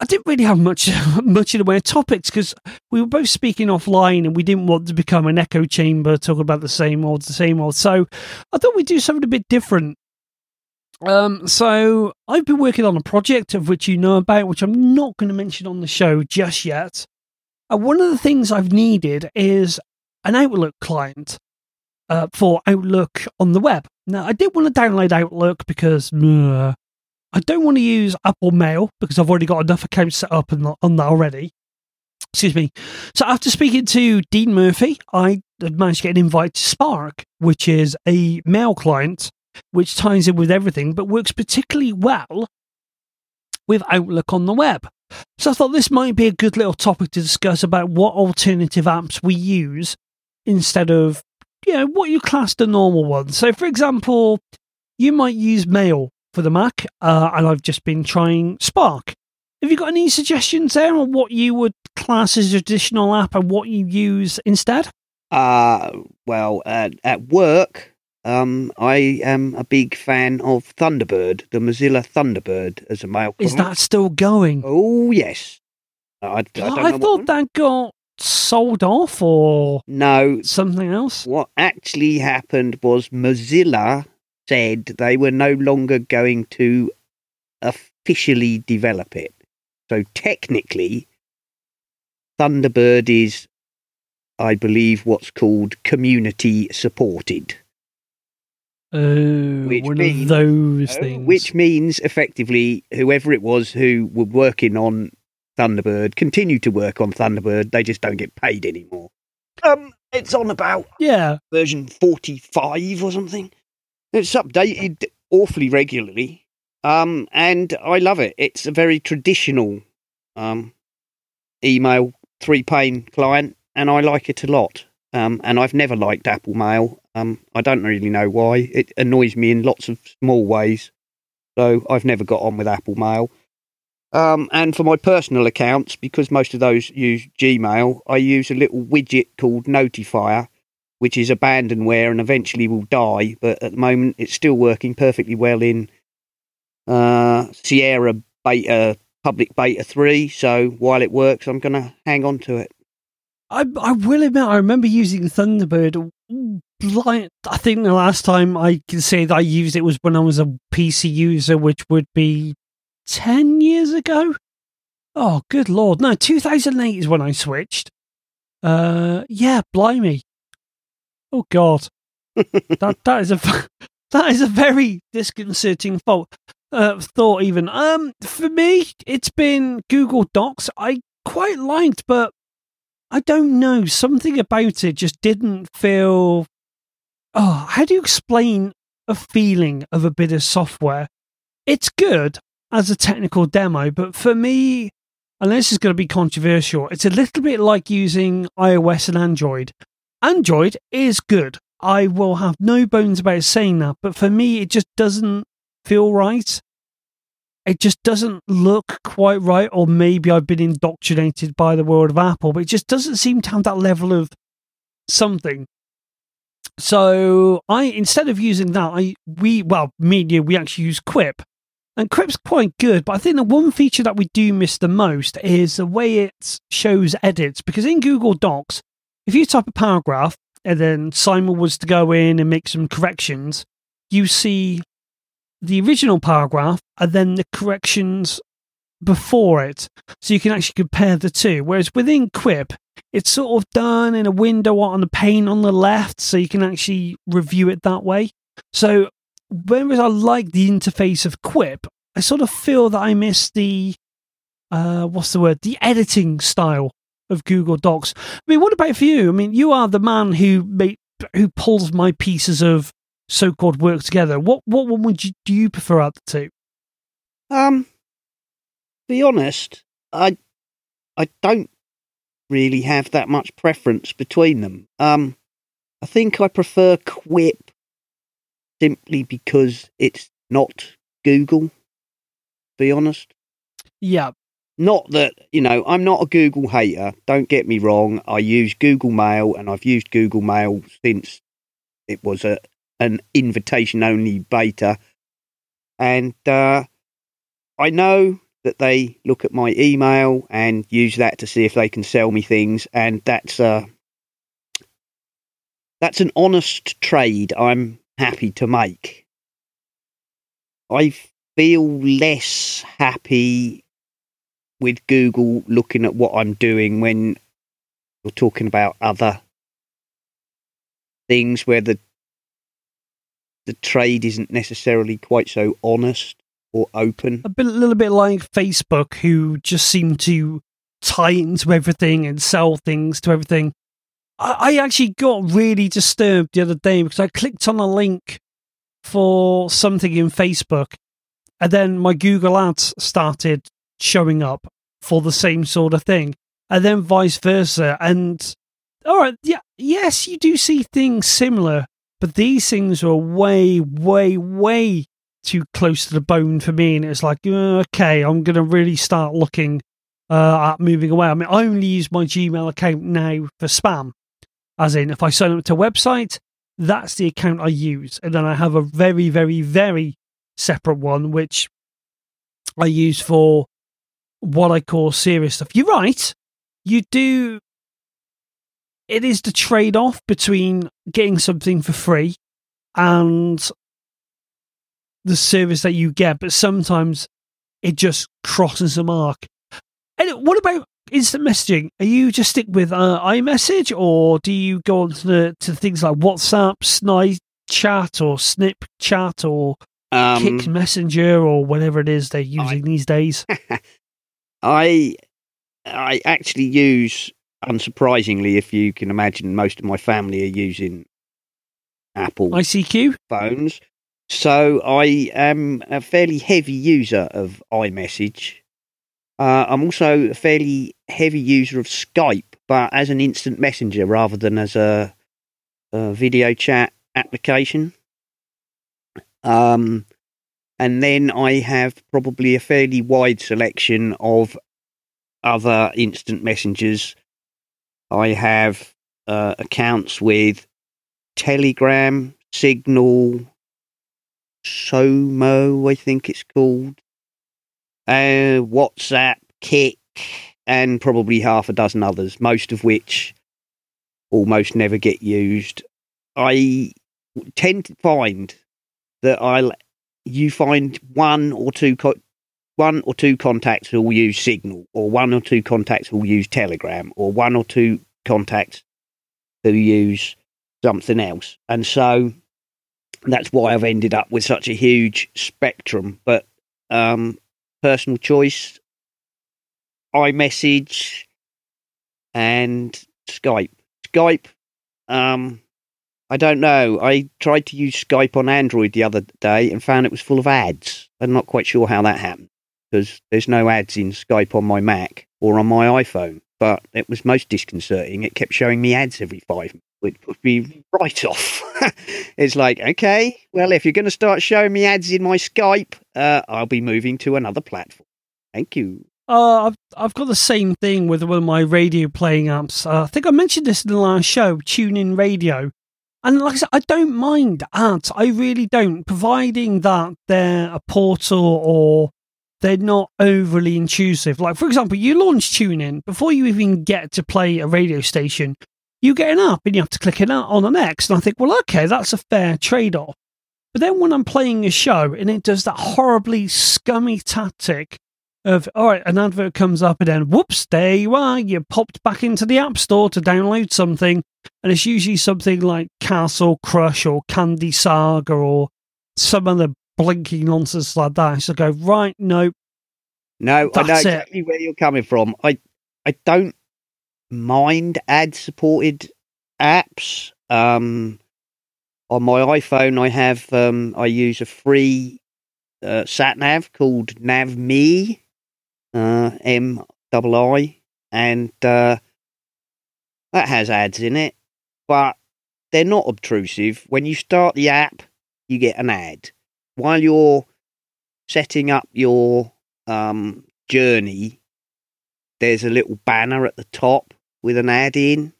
I didn't really have much much in the way of topics because we were both speaking offline and we didn't want to become an echo chamber talking about the same old, the same old. So I thought we'd do something a bit different. Um, so I've been working on a project of which you know about, which I'm not going to mention on the show just yet. And one of the things I've needed is an Outlook client uh, for Outlook on the web. Now, I did want to download Outlook because uh, I don't want to use Apple Mail because I've already got enough accounts set up on that already. Excuse me. So after speaking to Dean Murphy, I managed to get an invite to Spark, which is a mail client which ties in with everything, but works particularly well with Outlook on the web. So I thought this might be a good little topic to discuss about what alternative apps we use instead of, you know, what you class the normal ones. So, for example, you might use Mail for the Mac, uh, and I've just been trying Spark. Have you got any suggestions there on what you would class as a traditional app and what you use instead? Uh, well, at, at work, um, I am a big fan of Thunderbird, the Mozilla Thunderbird as a mail Is that still going? Oh, yes. I, I I thought that got sold off or No, something else. what actually happened was Mozilla said they were no longer going to officially develop it. So technically, Thunderbird is, I believe, what's called community supported. Oh, Which one means- of those Oh, things. Which means effectively, whoever it was who were working on Thunderbird continue to work on Thunderbird. They just don't get paid anymore. Um, it's on about yeah, version forty-five or something. It's updated awfully regularly, um, and I love it. It's a very traditional um, email three-pane client, and I like it a lot. Um, and I've never liked Apple Mail. Um, I don't really know why. It annoys me in lots of small ways. So I've never got on with Apple Mail. Um, and for my personal accounts, because most of those use Gmail, I use a little widget called Notifier, which is abandonware and eventually will die. But at the moment, it's still working perfectly well in uh, Sierra Beta, Public Beta 3. So while it works, I'm going to hang on to it. I I will admit I remember using Thunderbird. I think the last time I can say that I used it was when I was a PC user, which would be ten years ago. Oh, good lord! No, two thousand eight is when I switched. Uh, yeah, blimey. Oh God, that that is a that is a very disconcerting fault uh, thought. Even um, for me, it's been Google Docs. I quite liked, but I don't know. Something about it just didn't feel. Oh, how do you explain a feeling of a bit of software? It's good as a technical demo, but for me, and this is going to be controversial, it's a little bit like using iOS and Android. Android is good. I will have no bones about saying that, but for me, it just doesn't feel right it just doesn't look quite right, or maybe I've been indoctrinated by the world of Apple, but it just doesn't seem to have that level of something. So I instead of using that, I we well me and you we actually use Quip, and Quip's quite good. But I think the one feature that we do miss the most is the way it shows edits. Because in Google Docs, if you type a paragraph and then Simon was to go in and make some corrections, you see the original paragraph and then the corrections before it. So you can actually compare the two. Whereas within Quip, it's sort of done in a window on the pane on the left, so you can actually review it that way. So whereas I like the interface of Quip, I sort of feel that I miss the uh what's the word? The editing style of Google Docs. I mean, what about for you? I mean, you are the man who make, who pulls my pieces of so-called work together. What what one would you do you prefer out the two? Um, be honest, I I don't really have that much preference between them. Um, I think I prefer Quip simply because it's not Google. Be honest, Yeah, not that you know I'm not a Google hater. Don't get me wrong. I use Google Mail and I've used Google Mail since it was a an invitation only beta, and uh, I know that they look at my email and use that to see if they can sell me things, and that's uh, that's an honest trade. I'm happy to make. I feel less happy with Google looking at what I'm doing when you're talking about other things where the the trade isn't necessarily quite so honest or open. a bit, a little bit like Facebook, who just seem to tie into everything and sell things to everything. I, I actually got really disturbed the other day because I clicked on a link for something in Facebook, and then my Google Ads started showing up for the same sort of thing, and then vice versa. And all right, yeah, yes, you do see things similar, but these things are way, way, way too close to the bone for me. And it's like, uh, okay, I'm to really start looking uh, at moving away. I mean, I only use my Gmail account now for spam, as in, if I sign up to a website, that's the account I use. And then I have a very, very, very separate one, which I use for what I call serious stuff. You're right. You do it is the trade off between getting something for free and the service that you get, but sometimes it just crosses the mark. And what about instant messaging? Are you just stick with uh, iMessage, or do you go on to the to things like WhatsApp, Snide Chat, or Snip Chat, or um, Kik Messenger, or whatever it is they're using I, these days? I I actually use unsurprisingly, if you can imagine, most of my family are using Apple ICQ phones. So I am a fairly heavy user of iMessage. Uh, I'm also a fairly heavy user of Skype, but as an instant messenger rather than as a, a video chat application. Um, and then I have probably a fairly wide selection of other instant messengers I have uh, accounts with Telegram, Signal, Somo, I think it's called, uh, WhatsApp, Kik, and probably half a dozen others, most of which almost never get used. I tend to find that I you find one or two co- one or two contacts who will use Signal, or one or two contacts who will use Telegram, or one or two contacts who use something else. And so that's why I've ended up with such a huge spectrum. But um, personal choice, iMessage, and Skype. Skype, um, I don't know. I tried to use Skype on Android the other day and found it was full of ads. I'm not quite sure how that happened because there's no ads in Skype on my Mac or on my iPhone. But it was most disconcerting. It kept showing me ads every five minutes, which put me right off. it's like, okay, well, if you're going to start showing me ads in my Skype, uh, I'll be moving to another platform. Thank you. Uh, I've I've got the same thing with one of my radio playing apps. Uh, I think I mentioned this in the last show, TuneIn Radio. And like I said, I don't mind ads. I really don't, providing that they're a portal or they're not overly intrusive. Like, for example, you launch TuneIn before you even get to play a radio station, you get an app and you have to click it on the next. And I think, well, okay, that's a fair trade off. But then when I'm playing a show and it does that horribly scummy tactic of, all right, an advert comes up and then, whoops, there you are. You popped back into the App Store to download something. And it's usually something like Castle Crush or Candy Saga or some other blinking nonsense like that. So go right, no, no, I know exactly it. where you're coming from. I I don't mind ad supported apps. Um, on my iPhone, I have um, I use a free uh, sat nav called Navmii, uh, M double I, and uh, that has ads in it, but they're not obtrusive. When you start the app, you get an ad while you're setting up your um, journey, there's a little banner at the top with an ad in.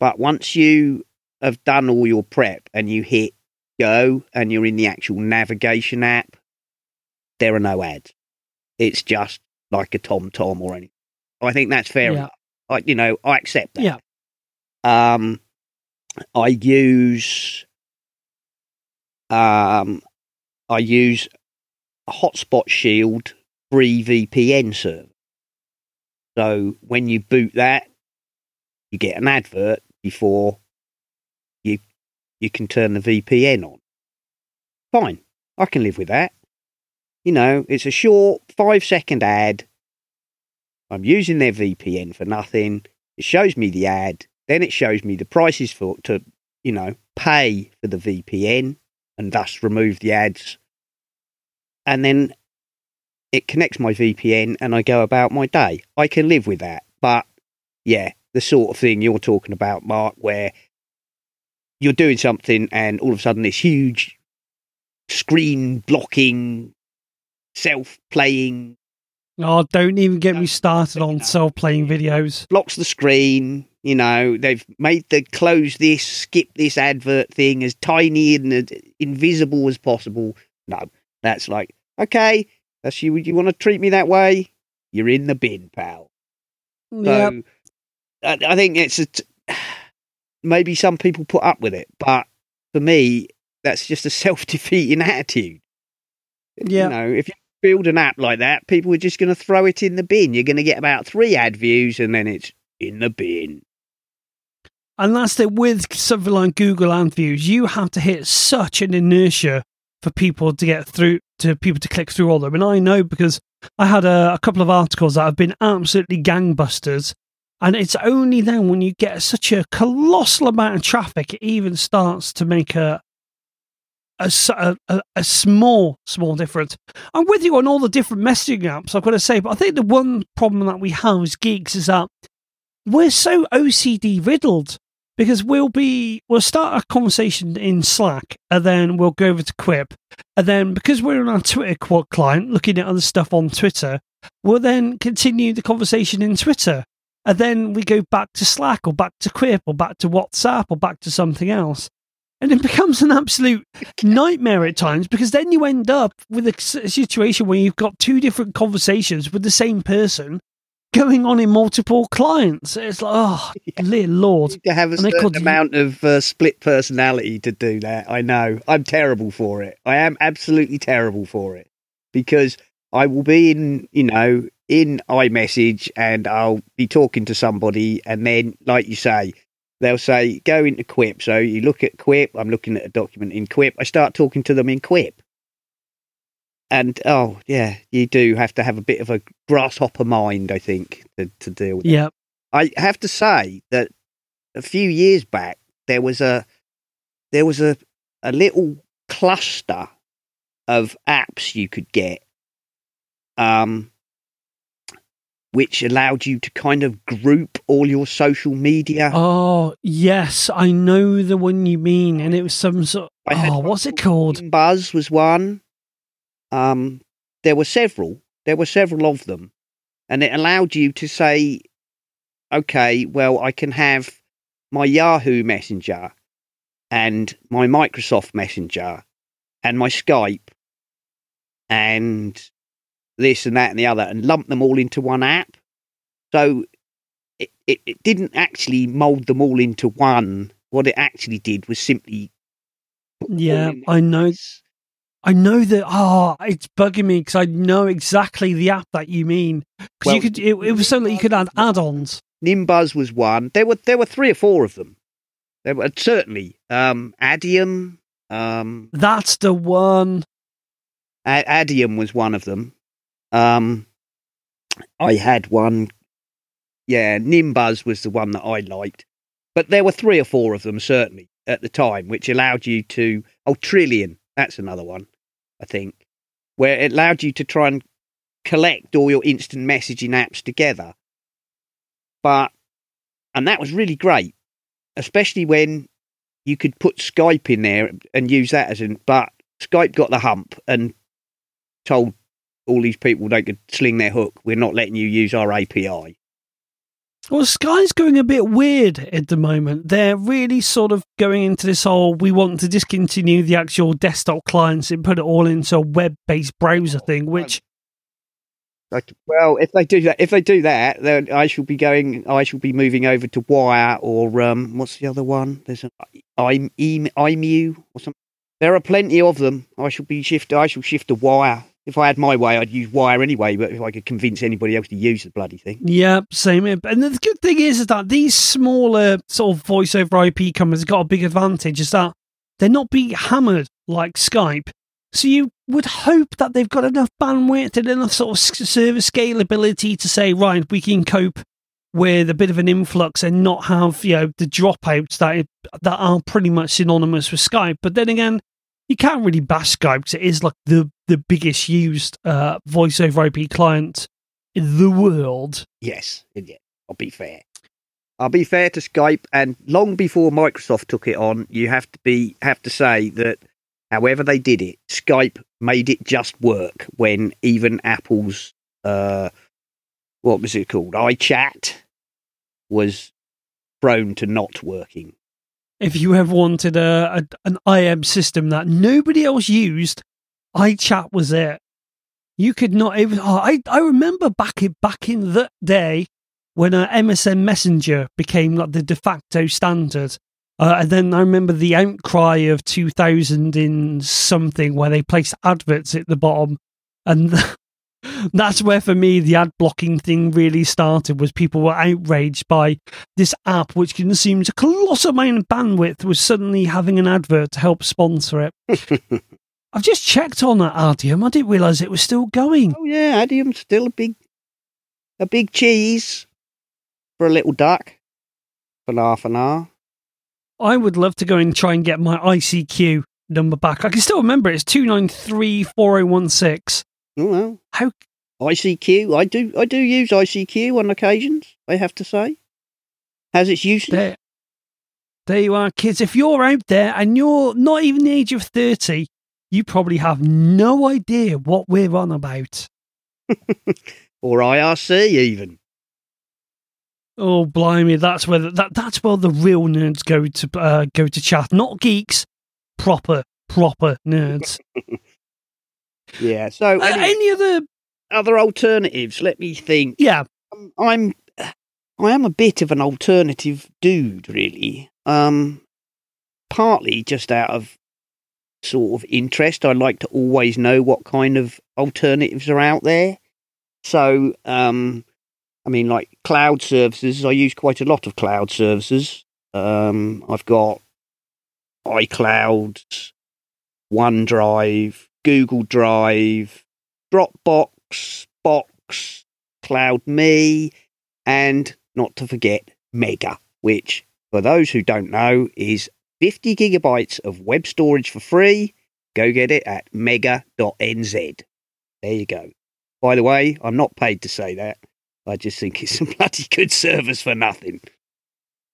But once you have done all your prep and you hit go and you're in the actual navigation app, there are no ads. It's just like a Tom Tom or anything. I think that's fair yeah. enough. I, you know, I accept that. Yeah. Um, I use um, I use Hotspot Shield free VPN server. So when you boot that, you get an advert before you you can turn the VPN on. Fine, I can live with that. You know, it's a short five second ad. I'm using their VPN for nothing. It shows me the ad, then it shows me the prices for to you know pay for the VPN and thus remove the ads. And then it connects my VPN and I go about my day. I can live with that. But yeah, the sort of thing you're talking about, Mark, where you're doing something and all of a sudden this huge screen blocking, self playing Oh, don't even get me started on self playing videos. blocks the screen. You know, they've made the close this, skip this advert thing as tiny and as invisible as possible. No, that's like, okay, that's you. You want to treat me that way? You're in the bin, pal. So I, I think it's a t- maybe some people put up with it, but for me, that's just a self defeating attitude. Yeah. You know, if you build an app like that, people are just going to throw it in the bin. You're going to get about three ad views and then it's in the bin. And it with something like Google Ad Views. You have to hit such an inertia for people to get through, to people to click through all of them. And I know because I had a, a couple of articles that have been absolutely gangbusters. And it's only then when you get such a colossal amount of traffic, it even starts to make a, a, a- a small, small difference. I'm with you on all the different messaging apps, I've got to say, but I think the one problem that we have as geeks is that we're so OCD riddled because we'll be we'll start a conversation in Slack and then we'll go over to Quip and then because we're on our Twitter client looking at other stuff on Twitter, we'll then continue the conversation in Twitter and then we go back to Slack or back to Quip or back to WhatsApp or back to something else. And it becomes an absolute nightmare at times because then you end up with a situation where you've got two different conversations with the same person going on in multiple clients. It's like, oh, dear Lord. to have a And certain called you- amount of uh, split personality to do that. I know. I'm terrible for it. I am absolutely terrible for it because I will be in, you know, in iMessage and I'll be talking to somebody, and then, like you say, they'll say go into Quip. So you look at Quip. I'm looking at a document in Quip. I start talking to them in Quip. And oh yeah, you do have to have a bit of a grasshopper mind, I think, to, to deal with. Yeah. I have to say that a few years back there was a there was a a little cluster of apps you could get um which allowed you to kind of group all your social media. Oh, yes. I know the one you mean. And it was some sort had Oh, what's it called? Buzz was one. Um, there were several. There were several of them, and it allowed you to say, "Okay, well, I can have my Yahoo Messenger, and my Microsoft Messenger, and my Skype, and this and that and the other, and lump them all into one app." So it, it, it didn't actually mold them all into one. What it actually did was simply put them all Yeah, I know. I know that. Oh, it's bugging me because I know exactly the app that you mean. Because Well, you could, it, it was so that you could add add-ons. Nimbuzz was one. There were there were three or four of them. There were certainly um, Adium. Um, That's the one. Adium was one of them. Um, I had one. Yeah, Nimbuzz was the one that I liked, but there were three or four of them certainly at the time, which allowed you to. Oh, Trillian. That's another one, I think, where it allowed you to try and collect all your instant messaging apps together. But and that was really great, especially when you could put Skype in there and use that as an. But Skype got the hump and told all these people they could sling their hook. We're not letting you use our API. Well, Sky's going a bit weird at the moment. They're really sort of going into this whole we want to discontinue the actual desktop clients and put it all into a web-based browser thing, which Like, well, if they do that, if they do that, then I shall be going. I shall be moving over to Wire or um, what's the other one? There's an I'm IMU or something. There are plenty of them. I shall be shift. I shall shift to Wire. If I had my way, I'd use Wire anyway. But if I could convince anybody else to use the bloody thing, Yeah, same. And the good thing is, is that these smaller sort of voice over IP companies got a big advantage is that they're not being hammered like Skype. So you would hope that they've got enough bandwidth and enough sort of s- service scalability to say, right, we can cope with a bit of an influx and not have you know the dropouts that that are pretty much synonymous with Skype. But then again, you can't really bash Skype because it is like the the biggest used uh, voice over IP client in the world. Yes, yeah, I'll be fair. I'll be fair to Skype, and long before Microsoft took it on, you have to be have to say that however they did it, Skype made it just work when even Apple's uh, what was it called, iChat, was prone to not working. If you ever wanted a, a an IM system that nobody else used, iChat was it. You could not even. Oh, I I remember back in back in that day when uh, MSN Messenger became like the de facto standard. Uh, and then I remember the outcry of 2000 in something where they placed adverts at the bottom, and that's where for me the ad blocking thing really started. Was people were outraged by this app, which consumes a colossal amount of bandwidth, was suddenly having an advert to help sponsor it. I've just checked on that Adium. I didn't realise it was still going. Oh yeah, Adium's still a big, a big cheese for a little duck for half an hour. I would love to go and try and get my ICQ number back. I can still remember it. it's two nine three four zero one six. Oh well, How ICQ. I do. I do use ICQ on occasions. I have to say, has its uses. there, there you are, kids. If you're out there and you're not even the age of thirty, you probably have no idea what we're on about. or IRC even. Oh blimey, that's where the, that that's where the real nerds go to uh, go to chat, not geeks, proper proper nerds. Yeah. So Uh, any any other? Other alternatives? Let me think. Yeah, Um, I'm I am a bit of an alternative dude, really. Um, partly just out of sort of interest. I like to always know what kind of alternatives are out there. So, um, I mean, like cloud services. I use quite a lot of cloud services. Um, I've got iCloud, OneDrive, Google Drive, Dropbox, Box, Cloud Me, and not to forget Mega, which, for those who don't know, is 50 gigabytes of web storage for free. Go get it at mega.nz. There you go. By the way, I'm not paid to say that. I just think it's a bloody good service for nothing.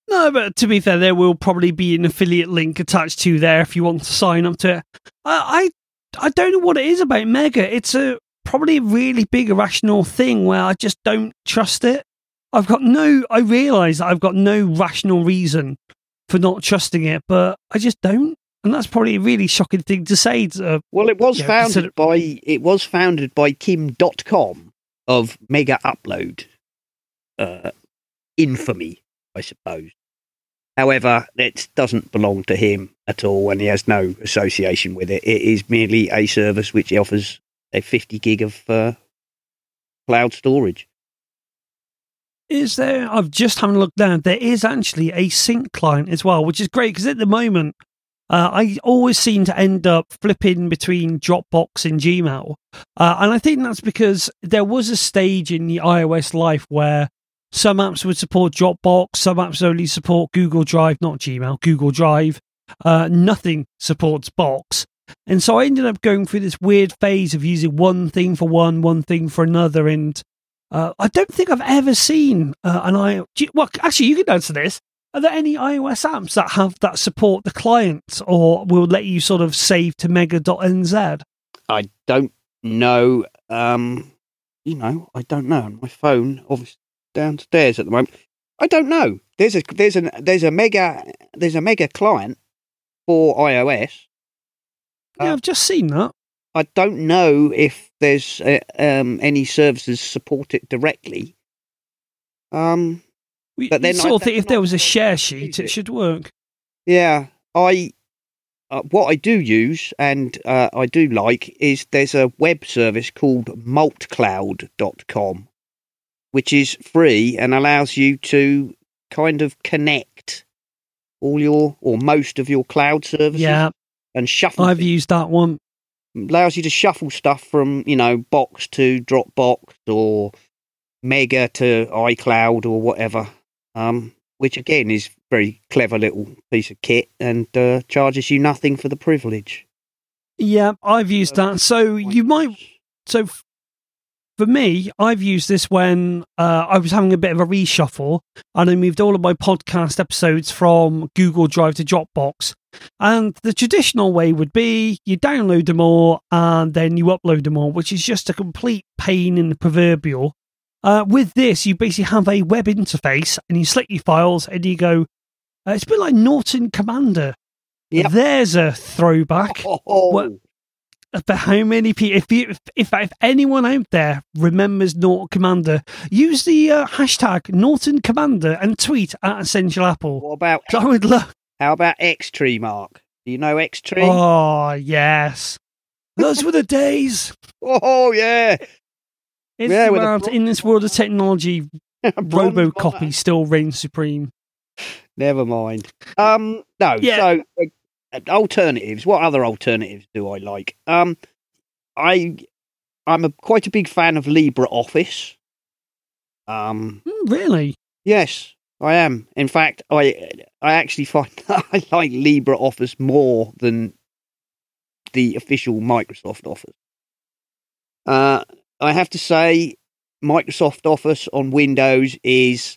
No, but to be fair, there will probably be an affiliate link attached to there if you want to sign up to it. I, I, I don't know what it is about Mega. It's a probably a really big irrational thing where I just don't trust it. I've got no. I realise that I've got no rational reason for not trusting it, but I just don't. And that's probably a really shocking thing to say. To, uh, Well, it was founded consider- by it was founded by Kim Dotcom of Mega Upload uh, infamy, I suppose. However, it doesn't belong to him at all, and he has no association with it. It is merely a service which he offers a 50 gig of uh, cloud storage. is there? I've just having a look down. There is actually a sync client as well, which is great because at the moment, uh, I always seem to end up flipping between Dropbox and Gmail, uh, and I think that's because there was a stage in the iOS life where some apps would support Dropbox, some apps only support Google Drive, not Gmail, Google Drive. Uh, nothing supports Box. And so I ended up going through this weird phase of using one thing for one, one thing for another, and uh, I don't think I've ever seen uh, an i. Well, actually, you can answer this. Are there any iOS apps that have that support the client, or will let you sort of save to mega.nz? I don't know. Um, you know, I don't know. My phone, obviously, downstairs at the moment. I don't know. There's a there's a there's a mega there's a mega client for iOS. Yeah, Uh, I've just seen that. I don't know if there's uh, um, any services support it directly. Um, We, but then I- sort of think if there was a share sheet, it. it should work. yeah, I uh, what I do use and uh, I do like is there's a web service called multcloud.com, which is free and allows you to kind of connect all your or most of your cloud services Yeah, and shuffle I've used that one. allows you to shuffle stuff from you know box to dropbox or mega to icloud or whatever um which again is very clever little piece of kit and uh, charges you nothing for the privilege Yeah, I've used that. So you might. So for me, I've used this when uh, I was having a bit of a reshuffle and I moved all of my podcast episodes from Google Drive to Dropbox. And the traditional way would be you download them all and then you upload them all, which is just a complete pain in the proverbial. Uh, with this, you basically have a web interface and you select your files and you go, uh, it's a bit like Norton Commander. Yep. There's a throwback. Oh, What- But how many people, if, you, if, if if anyone out there remembers Norton Commander, use the uh, hashtag Norton Commander and tweet at Essential Apple. what about I would love. How about X Tree, Mark? Do you know X Tree? Oh yes, those were the days. Oh, yeah, It's Yeah, the in this world of technology, RoboCopy still reigns supreme. Never mind. Um, no. Yeah. So uh, alternatives. What other alternatives do I like? Um, I I'm a quite a big fan of LibreOffice. Um, Mm, really? yes, I am. In fact, I I actually find I like LibreOffice more than the official Microsoft Office. Uh, I have to say, Microsoft Office on Windows is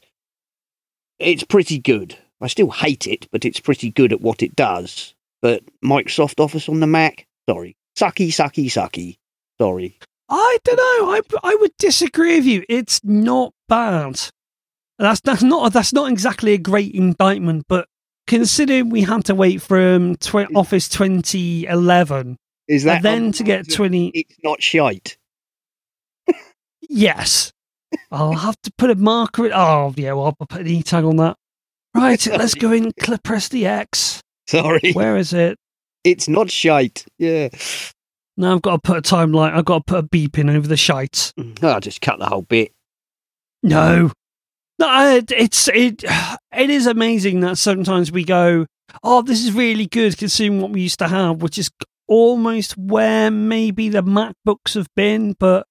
it's pretty good. I still hate it, but it's pretty good at what it does. But Microsoft Office on the Mac, sorry, sucky, sucky, sucky. Sorry. I don't know. I I would disagree with you. It's not bad. That's that's not that's not exactly a great indictment, but considering we had to wait from tw- Office 2011 Is that and then to get 20, It's not shite. yes, I'll have to put a marker. Oh yeah, well I'll put an e tag on that. Right, let's go in. Clip press the X. Sorry, Where is it? it's not shite. Yeah, Now I've got to put a timeline. I've got to put a beep in over the shite. Mm, I'll just cut the whole bit. No, no, it's it. It is amazing that sometimes we go, "Oh, this is really good," considering what we used to have, which is almost where maybe the MacBooks have been. But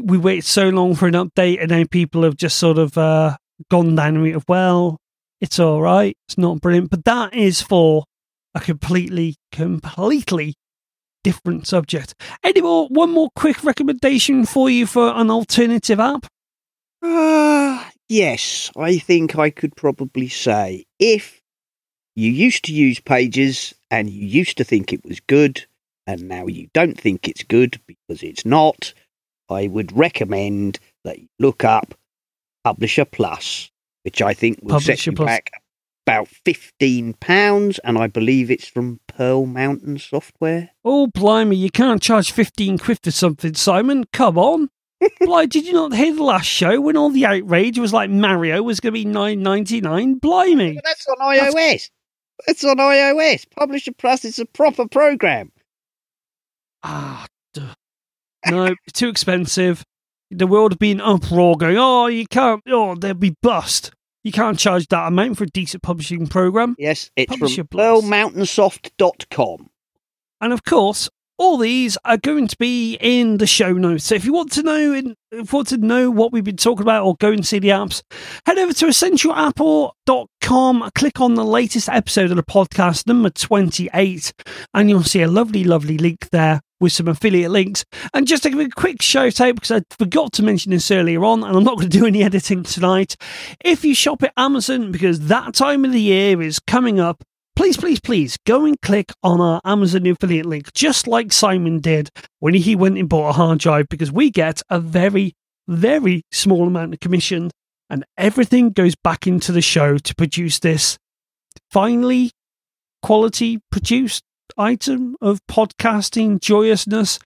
we waited so long for an update, and now people have just sort of uh, gone down the of, "Well, it's all right, it's not brilliant," but that is for a completely, completely different subject. Any more? One more quick recommendation for you for an alternative app. Uh, yes, I think I could probably say if you used to use Pages and you used to think it was good, and now you don't think it's good because it's not, I would recommend that you look up Publisher Plus, which I think will set Publisher you Plus. back about fifteen pounds, and I believe it's from Pearl Mountain Software. Oh, blimey, you can't charge 15 quid for something, Simon. Come on. Blimey, did you not hear the last show when all the outrage was like Mario was going to be nine ninety nine? Blimey. But that's on iOS. That's on iOS. Publisher Plus is a proper program. Ah, duh. no, too expensive. The world would be in uproar going, oh, you can't, oh, there'll be bust. You can't charge that amount for a decent publishing program. Yes, it's Publisher from Plus. pearlmountainsoft.com. And of course, all these are going to be in the show notes. So if you want to know, if you want to know what we've been talking about, or go and see the apps, head over to essentialapple.com. Click on the latest episode of the podcast, number twenty-eight, and you'll see a lovely, lovely link there with some affiliate links. And just to give a quick shout out because I forgot to mention this earlier on, and I'm not going to do any editing tonight. If you shop at Amazon, because that time of the year is coming up, please, please, please go and click on our Amazon affiliate link, just like Simon did when he went and bought a hard drive, because we get a very, very small amount of commission, and everything goes back into the show to produce this finally quality produced item of podcasting joyousness.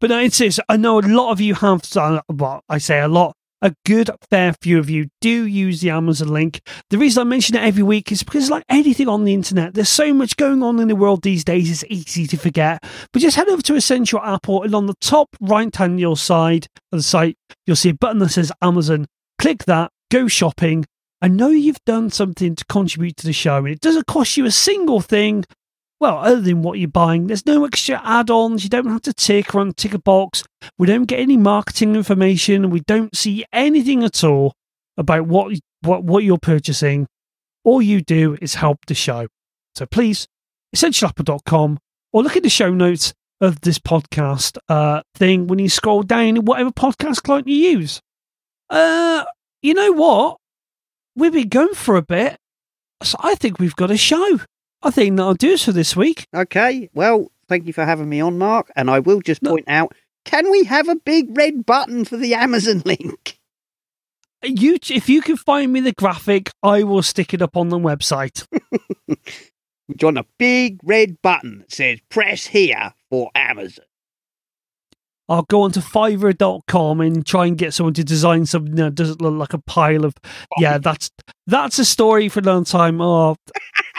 But it's this. I know a lot of you have well, I say a lot, a good fair few of you do use the Amazon link. The reason I mention it every week is because, like anything on the internet, there's so much going on in the world these days, it's easy to forget. But just head over to Essential Apple, and on the top right hand your side of the site, you'll see a button that says Amazon. Click that, go shopping. I know you've done something to contribute to the show, and it doesn't cost you a single thing. Well, other than what you're buying, there's no extra add ons. You don't have to tick or untick a box. We don't get any marketing information. We don't see anything at all about what, what, what you're purchasing. All you do is help the show. So please, essentialapple.com or look at the show notes of this podcast uh, thing when you scroll down in whatever podcast client you use. Uh, you know what? We've been going for a bit, so I think we've got a show. I think that'll do us for this week. Okay, well, thank you for having me on, Mark. And I will just No. point out can we have a big red button for the Amazon link? You, if you can find me the graphic, I will stick it up on the website. We want a big red button that says press here for Amazon. I'll go onto Fiverr.com and try and get someone to design something that doesn't look like a pile of. Yeah, that's that's a story for a long time. Oh,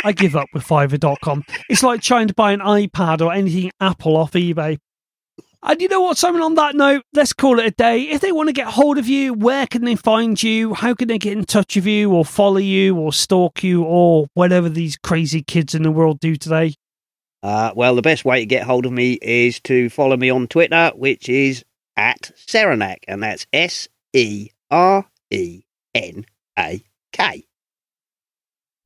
I give up with Fiverr.com. It's like trying to buy an iPad or anything Apple off eBay. And you know what, Simon? On that note, let's call it a day. If they want to get hold of you, where can they find you? How can they get in touch with you, or follow you, or stalk you, or whatever these crazy kids in the world do today? Uh, well, the best way to get hold of me is to follow me on Twitter, which is at Serenak, and that's S E R E N A K.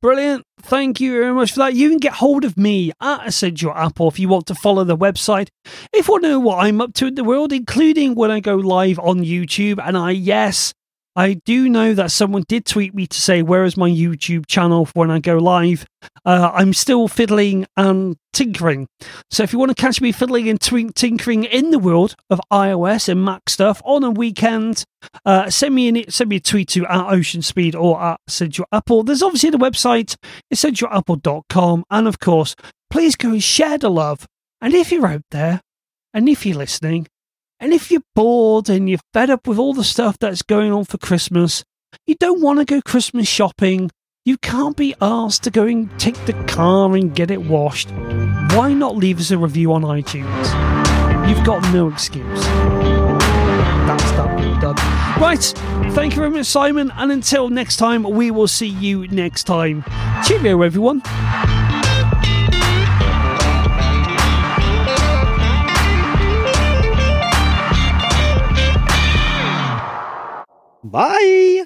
Brilliant. Thank you very much for that. You can get hold of me at Essential Apple if you want to follow the website. If you want to know what I'm up to in the world, including when I go live on YouTube. And I, yes, I do know that someone did tweet me to say, Where is my YouTube channel for when I go live? Uh, I'm still fiddling and tinkering. So if you want to catch me fiddling and tinkering in the world of iOS and Mac stuff on a weekend, uh, send me an, send me a tweet to at Ocean Speed or at Essential Apple. There's obviously the website essentialapple.com, and of course, please go and share the love. And if you're out there, and if you're listening, and if you're bored and you're fed up with all the stuff that's going on for Christmas, you don't want to go Christmas shopping. You can't be asked to go and take the car and get it washed. Why not leave us a review on iTunes? You've got no excuse. That's that bit done. Right, thank you very much, Simon. And until next time, we will see you next time. Cheerio, everyone. Bye.